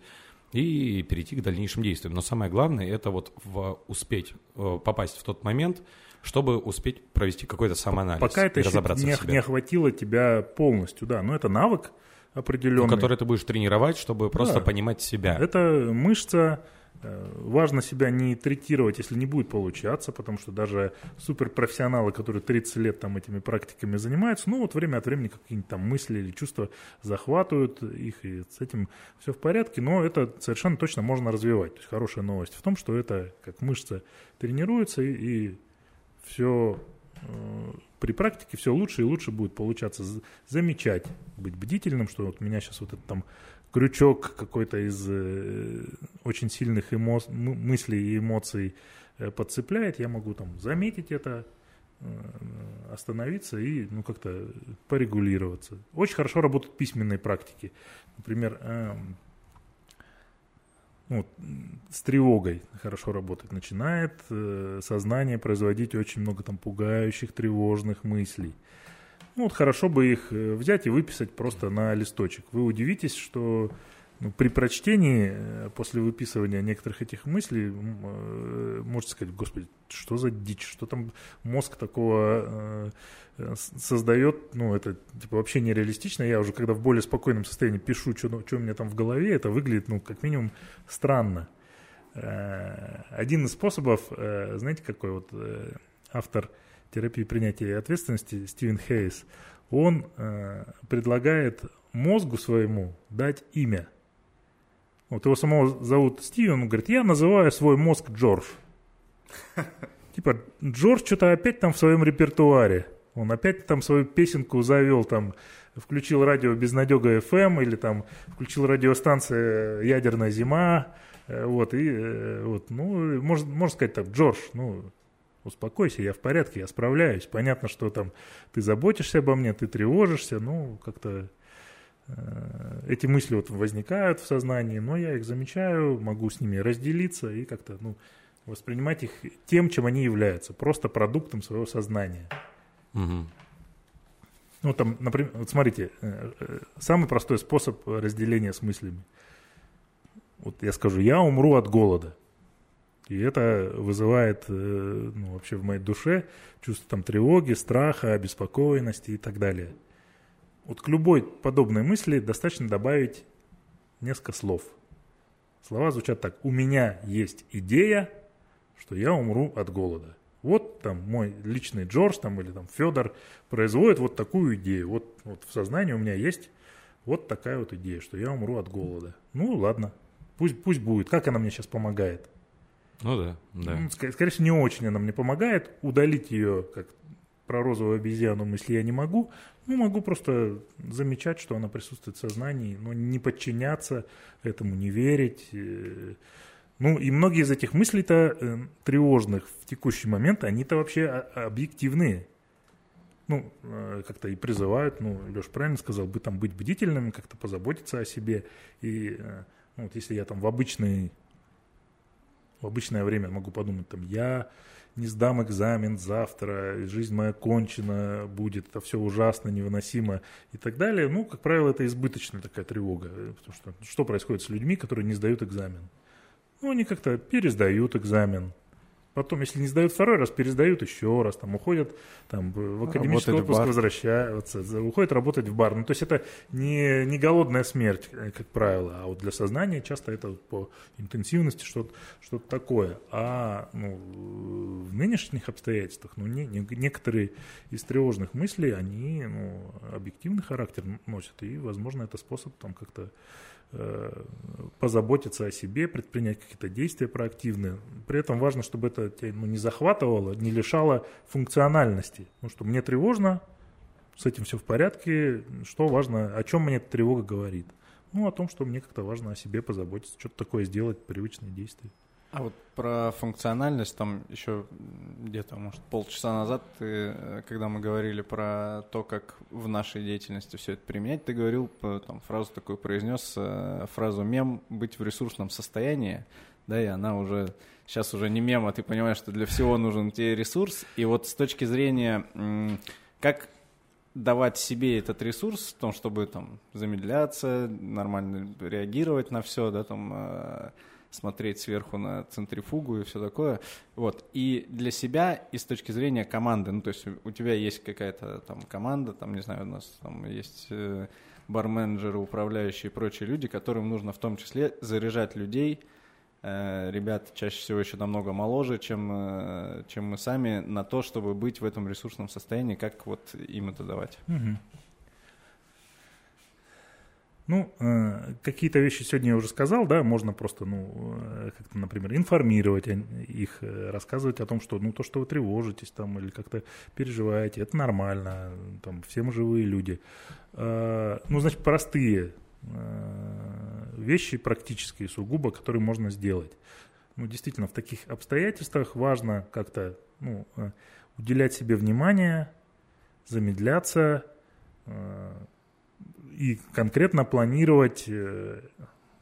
и перейти к дальнейшим действиям. Но самое главное – это вот в, успеть э, попасть в тот момент, чтобы успеть провести какой-то самоанализ. Пока это еще не, не охватило тебя полностью, да. Но это навык определенный. Ну, который ты будешь тренировать, чтобы просто да. понимать себя. Это мышца, Э, важно себя не третировать, если не будет получаться, потому что даже суперпрофессионалы, которые 30 лет там этими практиками занимаются, ну вот время от времени какие-нибудь там мысли или чувства захватывают их, и с этим все в порядке, но это совершенно точно можно развивать. То есть хорошая новость в том, что это как мышца тренируется, и, и все э, при практике все лучше и лучше будет получаться замечать, быть бдительным, что вот меня сейчас вот это там крючок какой-то из э, очень сильных эмо... мыслей и эмоций э, подцепляет, я могу там заметить это, э, остановиться и ну, как-то порегулироваться. Очень хорошо работают письменные практики. Например, э, ну, с тревогой хорошо работать. Начинает э, сознание производить очень много там пугающих, тревожных мыслей. Ну, вот хорошо бы их э, взять и выписать просто на листочек. Вы удивитесь, что при прочтении, э, после выписывания некоторых этих мыслей, э, можете сказать, господи, что за дичь, что там мозг такого создает, ну, это типа вообще нереалистично. Я уже, когда в более спокойном состоянии пишу, что, что у меня там в голове, это выглядит, ну, как минимум, странно. Один из способов, знаете, какой вот автор терапии принятия ответственности Стивен Хейс, он э, предлагает мозгу своему дать имя. Вот его самого зовут Стивен, он говорит, я называю свой мозг Джордж. Типа, Джордж что-то опять там в своем репертуаре. Он опять там свою песенку завел, там, включил радио Безнадега FM или там включил радиостанция Ядерная зима. Э, вот, и э, вот, ну, можно, можно сказать так, Джордж, ну, успокойся, я в порядке, я справляюсь. Понятно, что там ты заботишься обо мне, ты тревожишься, ну, как-то эти мысли вот возникают в сознании, но я их замечаю, могу с ними разделиться и как-то, ну, воспринимать их тем, чем они являются, просто продуктом своего сознания. Угу. Ну, там, например, вот смотрите, э, э, самый простой способ разделения с мыслями. Вот я скажу, я умру от голода. И это вызывает э, ну, вообще в моей душе чувство там, тревоги, страха, обеспокоенности и так далее. Вот к любой подобной мысли достаточно добавить несколько слов. Слова звучат так. У меня есть идея, что я умру от голода. Вот там мой личный Джордж там, или там Федор производит вот такую идею. Вот, вот в сознании у меня есть вот такая вот идея, что я умру от голода. Ну ладно, пусть, пусть будет. Как она мне сейчас помогает? Ну да, да. Ну, ск- скорее всего, не очень она мне помогает. Удалить ее, как про розовую обезьяну, если я не могу, ну, могу просто замечать, что она присутствует в сознании, но не подчиняться этому, не верить. э. Ну, и многие из этих мыслей-то э, тревожных в текущий момент, они-то вообще а- объективные. Ну, э, как-то и призывают, ну, Леш правильно сказал, бы там быть бдительным, как-то позаботиться о себе. И ну, вот если я там в обычный в обычное время могу подумать, там, я не сдам экзамен завтра, жизнь моя кончена будет, это все ужасно, невыносимо и так далее. Ну, как правило, это избыточная такая тревога. Потому что что происходит с людьми, которые не сдают экзамен? Ну, они как-то пересдают экзамен. Потом, если не сдают второй раз, пересдают еще раз, там уходят там, в академический Работать в отпуск, бар. возвращаются, уходят работать в бар. Ну, то есть это не, не голодная смерть, э, как правило, а вот для сознания часто это по интенсивности что-то что такое. А ну, в нынешних обстоятельствах ну, не- не- некоторые из тревожных мыслей, они ну, объективный характер носят, и, возможно, это способ там как-то позаботиться о себе, предпринять какие-то действия проактивные. При этом важно, чтобы это тебя ну, не захватывало, не лишало функциональности. Ну что, мне тревожно, с этим все в порядке. Что важно, о чем мне эта тревога говорит? Ну, о том, что мне как-то важно о себе позаботиться, что-то такое сделать, привычные действия. А вот про функциональность, там еще где-то, может, полчаса назад, ты, э, когда мы говорили про то, как в нашей деятельности все это применять, ты говорил, там, фразу такую произнес, э, фразу «мем быть в ресурсном состоянии», да, и она уже, сейчас уже не мем, а ты понимаешь, что для всего нужен тебе ресурс, и вот с точки зрения, как давать себе этот ресурс в том, чтобы там замедляться, нормально реагировать на все, да, там э, смотреть сверху на центрифугу и все такое. Вот. И для себя, и с точки зрения команды, ну, то есть у- тебя есть какая-то там команда, там, не знаю, у нас там есть э, барменджеры, управляющие и прочие люди, которым нужно в том числе заряжать людей, Э, ребят чаще всего еще намного моложе, чем, э, чем мы сами, на то, чтобы быть в этом ресурсном состоянии, как вот им это давать. Ну, э, какие-то вещи сегодня я уже сказал, да, можно просто, ну, э, как-то, например, информировать их, э, рассказывать о том, что, ну, то, что вы тревожитесь там или как-то переживаете, это нормально, там, все мы живые люди. Ну, значит, простые вещи практические, сугубо, которые можно сделать. Ну, действительно, в таких обстоятельствах важно как-то, ну, уделять себе внимание, замедляться, и конкретно планировать, э,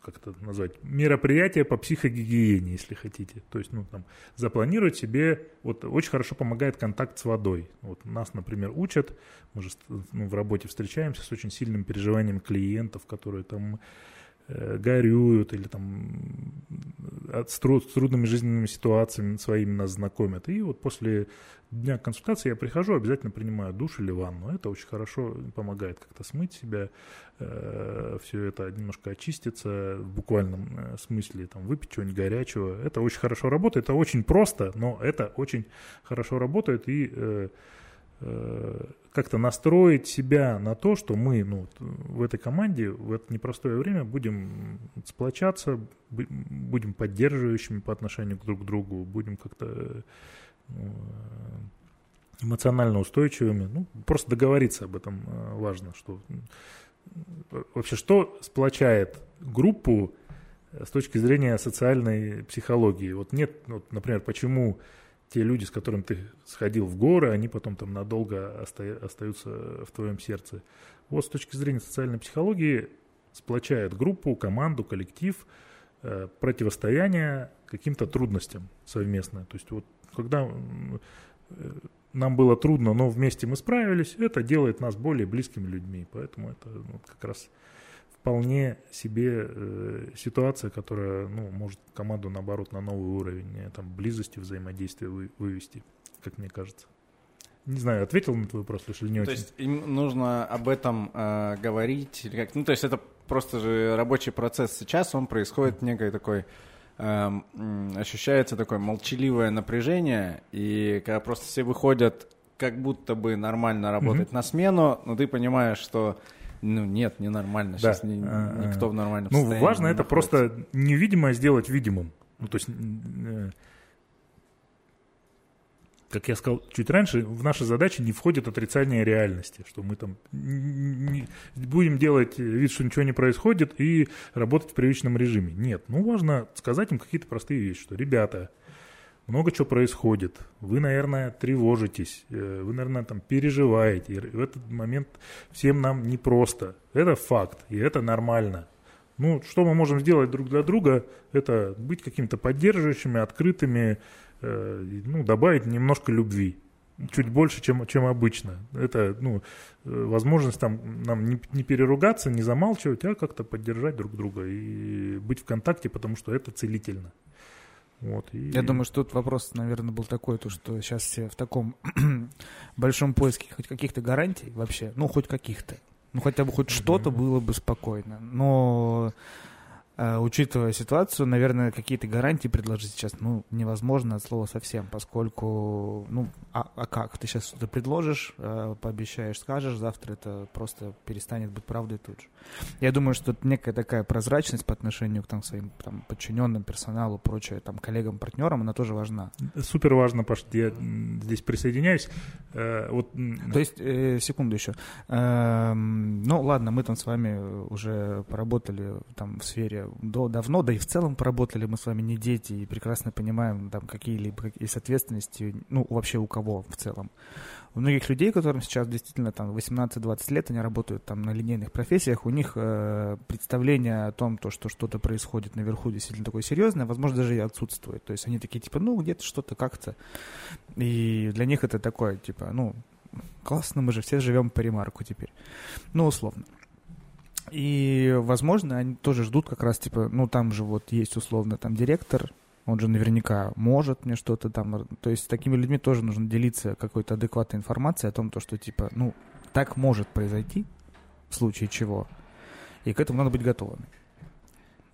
как это назвать, мероприятия по психогигиене, если хотите. То есть, ну, там, запланировать себе, вот очень хорошо помогает контакт с водой. Вот нас, например, учат, мы же ну, в работе встречаемся с очень сильным переживанием клиентов, которые там горюют или там от, с, тру- с трудными жизненными ситуациями своими нас знакомят. И вот после дня консультации я прихожу, обязательно принимаю душ или ванну. Это очень хорошо помогает как-то смыть себя, все это немножко очиститься в буквальном э, смысле, там, выпить чего-нибудь горячего. Это очень хорошо работает, это очень просто, но это очень хорошо работает и э, э, как-то настроить себя на то, что мы ну, в этой команде в это непростое время будем сплочаться, бу- будем поддерживающими по отношению друг к другу, будем как-то ну, эмоционально устойчивыми. Ну, просто договориться об этом э, важно, что э, вообще что сплочает группу э, с точки зрения социальной психологии. Вот нет, вот, например, почему те люди, с которыми ты сходил в горы, они потом там надолго оста- остаются в твоем сердце. Вот с точки зрения социальной психологии сплочает группу, команду, коллектив, э, противостояние каким-то трудностям совместно. То есть вот когда э, нам было трудно, но вместе мы справились, это делает нас более близкими людьми. Поэтому это ну, как раз вполне себе э, ситуация, которая ну, может команду, наоборот, на новый уровень э, там, близости, взаимодействия вы- вывести, как мне кажется. Не знаю, ответил на твой вопрос лишь или не То очень. есть им нужно об этом э, говорить, или как? Ну, то есть это просто же рабочий процесс сейчас, он происходит некой такой эм, м, ощущается такое молчаливое напряжение, и когда просто все выходят как будто бы нормально работать на смену, но ты понимаешь, что Ну нет, ненормально. Да. Сейчас ни- А, а. никто в нормальном Ну, состоянии важно не это находится. просто невидимое сделать видимым. Ну, то есть, э, как я сказал чуть раньше, в наши задачи не входит отрицание реальности, что мы там не- будем делать вид, что ничего не происходит и работать в привычном режиме. Нет, ну важно сказать им какие-то простые вещи, что, ребята, много чего происходит, вы, наверное, тревожитесь, э, вы, наверное, там переживаете, и в этот момент всем нам непросто. Это факт, и это нормально. Ну, что мы можем сделать друг для друга, это быть какими-то поддерживающими, открытыми, э, ну, добавить немножко любви. Чуть больше, чем, чем обычно. Это, ну, э, возможность там нам не, не переругаться, не замалчивать, а как-то поддержать друг друга и быть в контакте, потому что это целительно. Вот, и- Я думаю, что тут вопрос, наверное, был такой, то, что сейчас все в таком большом поиске хоть каких-то гарантий вообще, ну, хоть каких-то. Ну, хотя бы хоть что-то было бы спокойно. Но, учитывая ситуацию, наверное, какие-то гарантии предложить сейчас, ну, невозможно от слова совсем, поскольку, ну, а, а как? Ты сейчас что-то предложишь, э, пообещаешь, скажешь, завтра это просто перестанет быть правдой тут же. Я думаю, что некая такая прозрачность по отношению к там, своим там, подчиненным, персоналу, прочее, там, коллегам, партнерам, она тоже важна. Супер важно, Паш, я здесь присоединяюсь. Э, Вот, То есть, э, секунду еще. Эм, ну, ладно, мы там с вами уже поработали там в сфере до, давно, да и в целом поработали мы с вами не дети и прекрасно понимаем там какие-либо какие- есть ответственности, ну, вообще у кого в целом. У многих людей, которым сейчас действительно там 18-20 лет, они работают там на линейных профессиях, у них э, представление о том, то, что что-то происходит наверху действительно такое серьезное, возможно, даже и отсутствует. То есть они такие, типа, ну, где-то что-то как-то. И для них это такое, типа, ну, классно, мы же все живем по ремарку теперь. Ну, условно. И, возможно, они тоже ждут как раз, типа, ну, там же вот есть условно там директор, он же наверняка может мне что-то там... То есть с такими людьми тоже нужно делиться какой-то адекватной информацией о том, то, что, типа, ну, так может произойти, в случае чего, и к этому надо быть готовыми.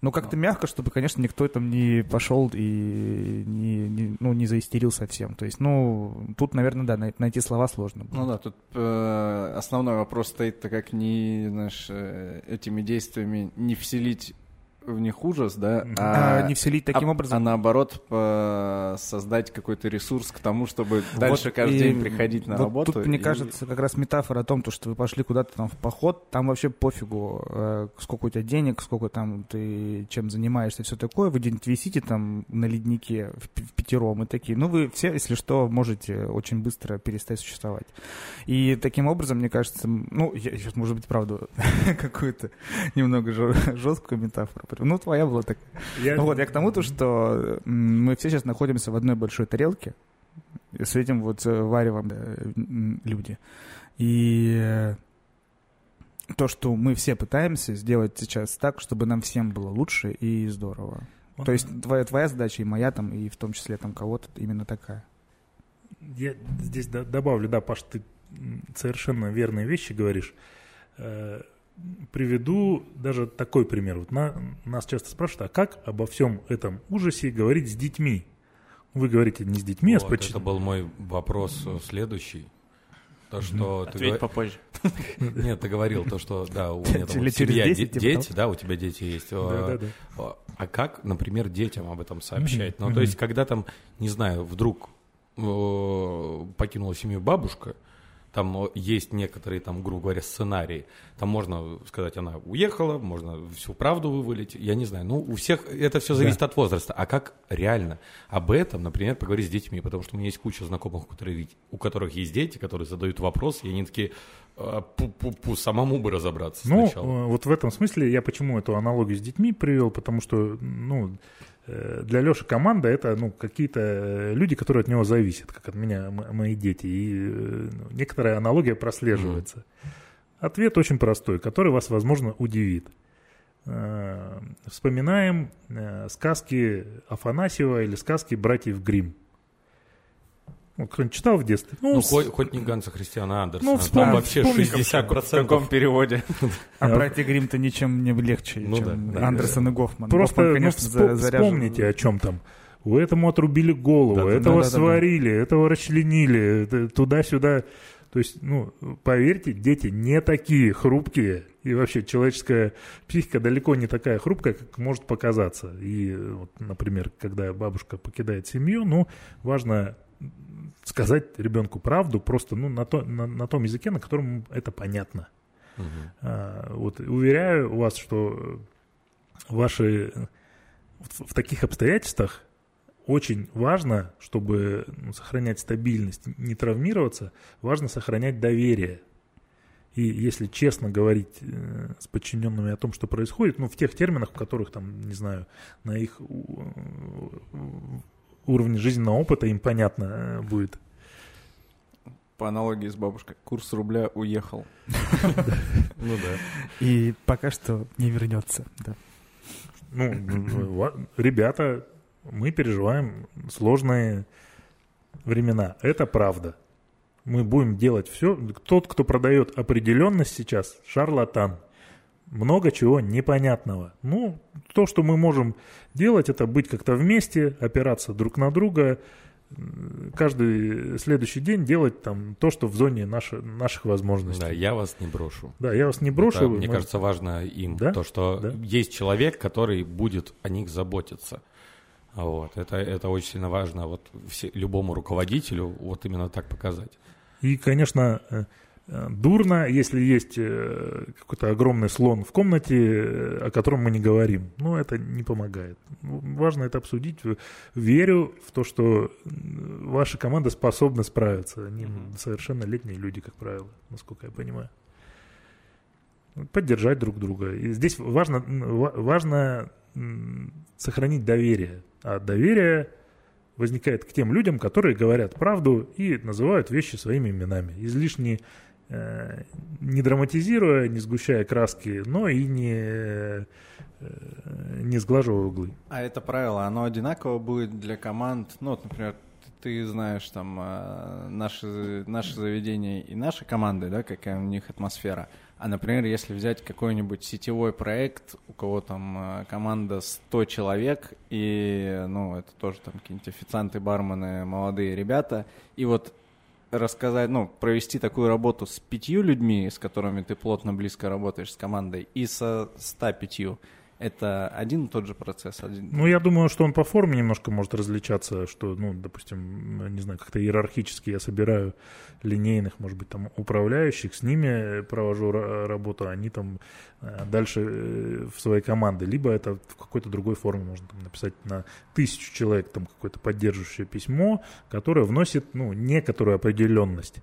Ну, как-то мягко, чтобы, конечно, никто там не пошел и не, не- ну, не заистерил совсем. То есть, ну, тут, наверное, да, най- найти слова сложно. будет. Ну да, тут э, основной вопрос стоит-то как не, знаешь, э, этими действиями не вселить в них ужас, да, А, а, не вселить таким а- образом. а наоборот по- создать какой-то ресурс к тому, чтобы дальше Вот каждый и день приходить на вот работу. Тут, мне и- кажется, как раз метафора о том, то, что вы пошли куда-то там в поход, там вообще пофигу, э, сколько у тебя денег, сколько там ты чем занимаешься, все такое. Вы где-нибудь висите там на леднике в, в пятером и такие. Ну, вы все, если что, можете очень быстро перестать существовать. И таким образом, мне кажется, ну, я сейчас, может быть, правда, какую-то немного жесткую метафору. Ну, твоя была такая. я- Ну вот, я к тому, то, что мы все сейчас находимся в одной большой тарелке, с этим вот э, варевом да, люди. И э, то, что мы все пытаемся сделать сейчас так, чтобы нам всем было лучше и здорово. То есть твоя, твоя задача и моя там, и в том числе там кого-то именно такая. Я здесь до- добавлю, да, Паш, ты совершенно верные вещи говоришь. Приведу даже такой пример. Вот на- нас часто спрашивают, а как обо всем этом ужасе говорить с детьми? Вы говорите не с детьми, а с Вот, поч- это был мой вопрос э, следующий. То, что ты Ответь говор- попозже. Нет, ты говорил то, что да, у меня там вот семья, 10, де- типа дети, да, у тебя дети есть. э, Да-да-да. А а как, например, детям об этом сообщать? Ну, то есть, когда там, не знаю, вдруг э, покинула семью бабушка, там есть некоторые, там, грубо говоря, сценарии. Там можно сказать, она уехала, можно всю правду вывалить. Я не знаю. Ну, у всех это все зависит от возраста. А как реально об этом, например, поговорить с детьми? Потому что у меня есть куча знакомых, у которых, у которых есть дети, которые задают вопросы, и они такие, «А, пу-пу-пу, самому бы разобраться Ну, сначала. э, вот в этом смысле я почему эту аналогию с детьми привел, потому что, ну, для Леши команда это, ну, какие-то э, люди, которые от него зависят, как от меня, мои дети. И э, ну, некоторая аналогия прослеживается. Ответ очень простой, который вас, возможно, удивит. Э, Вспоминаем э, сказки Афанасьева или сказки братьев Грим. Ну, кто-нибудь читал в детстве? Ну, с- хоть, хоть не Ганса Христиана Андерсона, Ну, там вспомни- вообще вспомни, 60%. В каком переводе? А братья Грим-то ничем не легче, Ну чем да, да. Андерсон и Гофман. Просто Гофман, ну, конечно, заряжен. вспомните, о чем там. У этому отрубили голову, Да, этого да, да, да. сварили, этого расчленили, туда-сюда. То есть, ну, поверьте, дети не такие хрупкие И вообще человеческая психика далеко не такая хрупкая, как может показаться. И вот, например, когда бабушка покидает семью, ну, важно сказать ребенку правду просто ну, на, то, на, на том языке, на котором это понятно. Угу. А, вот уверяю вас, что ваши в, в таких обстоятельствах очень важно, чтобы ну, сохранять стабильность, не травмироваться, важно сохранять доверие. И если честно говорить э, с подчиненными о том, что происходит, ну, в тех терминах, в которых, там, не знаю, на их уровне жизненного опыта им понятно э, будет. По аналогии с бабушкой, курс рубля уехал. Ну да. И пока что не вернется, да. Ну, ребята, мы переживаем сложные времена. Это правда. Мы будем делать все. Тот, кто продает определенность сейчас, шарлатан. Много чего непонятного. Ну, то, что мы можем делать, это быть как-то вместе, опираться друг на друга, каждый следующий день делать там то, что в зоне наши, наших возможностей. Да, я вас не брошу. Да, я вас не брошу. Это, мне кажется, важно им да? то, что да? есть человек, который будет о них заботиться. Вот, это, это очень сильно важно вот все, любому руководителю вот именно так показать. И, конечно, Э, дурно, если есть э, какой-то огромный слон в комнате, э, о котором мы не говорим. Но это не помогает. Ну, важно это обсудить. Верю в то, что ваша команда способна справиться. Они mm-hmm. совершеннолетние люди, как правило, насколько я понимаю. Поддержать друг друга. И здесь важно, важно сохранить доверие. А доверие возникает к тем людям, которые говорят правду и называют вещи своими именами. Излишне Э, не драматизируя, не сгущая краски, но и не, э, не сглаживая углы. А это правило, оно одинаково будет для команд, ну, вот, например, ты знаешь там э, наши, наши заведения и наши команды, да, какая у них атмосфера. А, например, если взять какой-нибудь сетевой проект, у кого там команда 100 человек, и, ну, это тоже там какие-нибудь официанты, бармены, молодые ребята, и вот рассказать, ну, провести такую работу с пятью людьми, с которыми ты плотно, близко работаешь с командой, и со ста пятью, это один и тот же процесс? Один... Ну, я думаю, что он по форме немножко может различаться, что, ну, допустим, не знаю, как-то иерархически я собираю линейных, может быть, там, управляющих, с ними провожу работу, они там э, дальше э, в своей команды. Либо это в какой-то другой форме можно там, написать на тысячу человек там какое-то поддерживающее письмо, которое вносит, ну, некоторую определенность.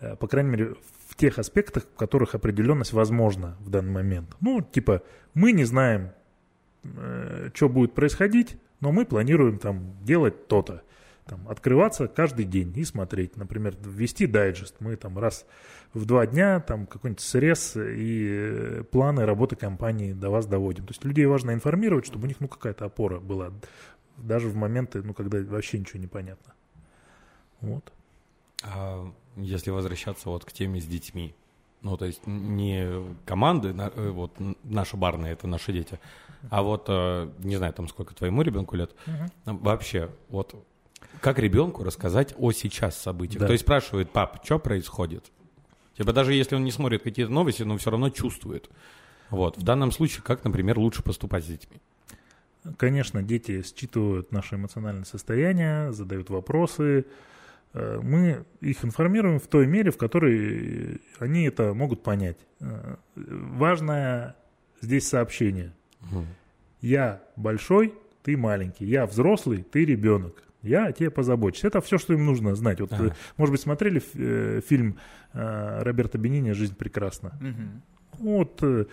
Э, по крайней мере, в тех аспектах, в которых определенность возможна в данный момент. Ну, типа, мы не знаем, что будет происходить, но мы планируем там делать то-то. Там, открываться каждый день и смотреть. Например, ввести дайджест. Мы там раз в два дня там какой-нибудь срез и э, планы работы компании до вас доводим. То есть людей важно информировать, чтобы у них ну, какая-то опора была. Даже в моменты, ну, когда вообще ничего не понятно. Вот. А если возвращаться вот к теме с детьми, ну, то есть не команды, э, вот наша барная, это наши дети, а вот, э, не знаю, там сколько твоему ребенку лет, uh-huh. вообще, вот как ребенку рассказать о сейчас событиях? Да. То есть спрашивает, пап, что происходит? Типа даже если он не смотрит какие-то новости, но все равно чувствует. Вот. В данном случае, как, например, лучше поступать с детьми? Конечно, дети считывают наше эмоциональное состояние, задают вопросы. Э, мы их информируем в той мере, в которой они это могут понять. Э, важное здесь сообщение. Я большой, ты маленький. Я взрослый, ты ребенок. Я о тебе позабочусь. Это все, что им нужно знать. Вот, ага. может быть, смотрели э, фильм э, Роберта Бенини «Жизнь прекрасна». Угу. Вот э,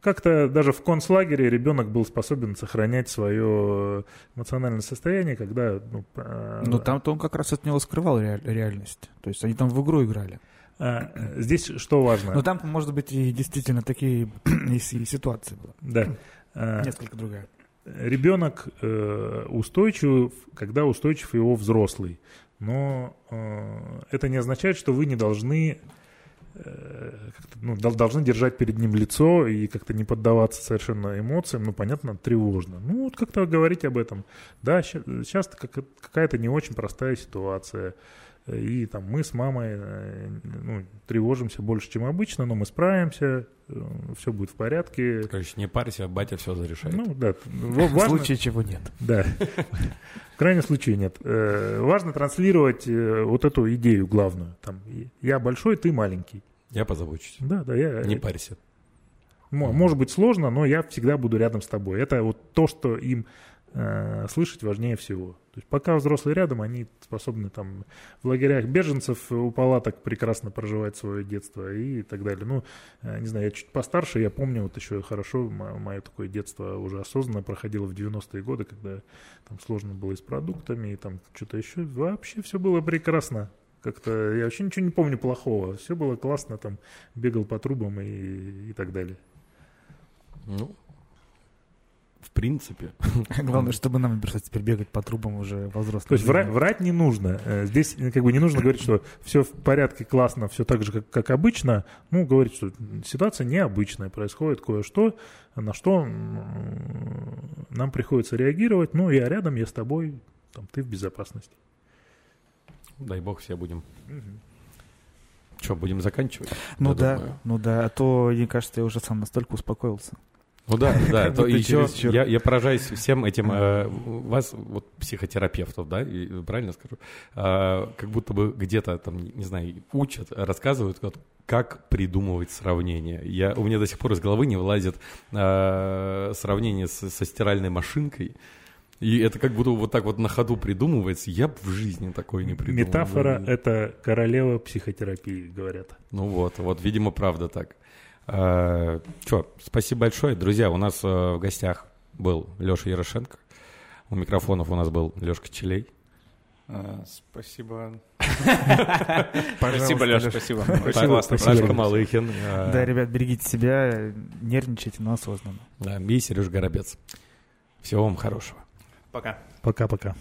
как-то даже в концлагере ребенок был способен сохранять свое эмоциональное состояние, когда... Ну, э, Но там-то он как раз от него скрывал реаль- реальность. То есть они там в игру играли. А, здесь что важно? Но там, может быть, и действительно такие и ситуации были. Да. А, Несколько другая. Ребенок э, устойчив, когда устойчив его взрослый. Но э, это не означает, что вы не должны ну, должны держать перед ним лицо и как-то не поддаваться совершенно эмоциям, ну, понятно, тревожно. Ну, вот как-то говорить об этом. Да, сейчас какая-то не очень простая ситуация. И там мы с мамой э, ну, тревожимся больше, чем обычно, но мы справимся, все будет в порядке. Короче, не парься, батя все зарешает. Ну, да. В случае чего нет. Да. В крайнем случае нет. Важно транслировать вот эту идею главную. Там, я большой, ты маленький. Я позабочусь. Да, да, я... Не парься. Может быть сложно, но я всегда буду рядом с тобой. Это вот то, что им э, слышать важнее всего. То есть пока взрослые рядом, они способны там в лагерях беженцев у палаток прекрасно проживать свое детство и так далее. Ну, э, не знаю, я чуть постарше, я помню вот еще хорошо мое такое детство уже осознанно проходило в 90-е годы, когда там сложно было и с продуктами, и там что-то еще. Вообще все было прекрасно. Как-то я вообще ничего не помню плохого. Все было классно, там бегал по трубам и, и так далее. Ну, принципе. Главное, чтобы нам пришлось теперь бегать по трубам уже во взрослом. То есть врать, врать не нужно. Э, здесь э, как бы не нужно говорить, что все в порядке, классно, все так же, как, как обычно. Ну, говорить, что ситуация необычная, происходит кое-что, на что нам приходится реагировать. Ну, я рядом, я с тобой, там, ты в безопасности. Дай бог все будем. Угу. Что, будем заканчивать? Ну да, думаю. ну да, а то, мне кажется, я уже сам настолько успокоился. Ну да, да, то еще я, я поражаюсь всем этим, э, вас, вот психотерапевтов, да, и, правильно скажу, э, как будто бы где-то там, не знаю, учат, рассказывают, вот, как придумывать сравнения. Я, у меня до сих пор из головы не вылазит э, сравнение с, со стиральной машинкой, и это как будто вот так вот на ходу придумывается. Я бы в жизни такое не придумал. Метафора — это королева психотерапии, говорят. Ну вот, вот, видимо, правда так. А, Че, спасибо большое. Друзья, у нас а, в гостях был Леша Ярошенко. У микрофонов у нас был Лешка Челей. А, спасибо. Спасибо, Леша, спасибо. Очень классно. Сашка Малыхин. Да, ребят, берегите себя, нервничайте, но осознанно. Да, и Сереж Горобец. Всего вам хорошего. Пока. Пока-пока.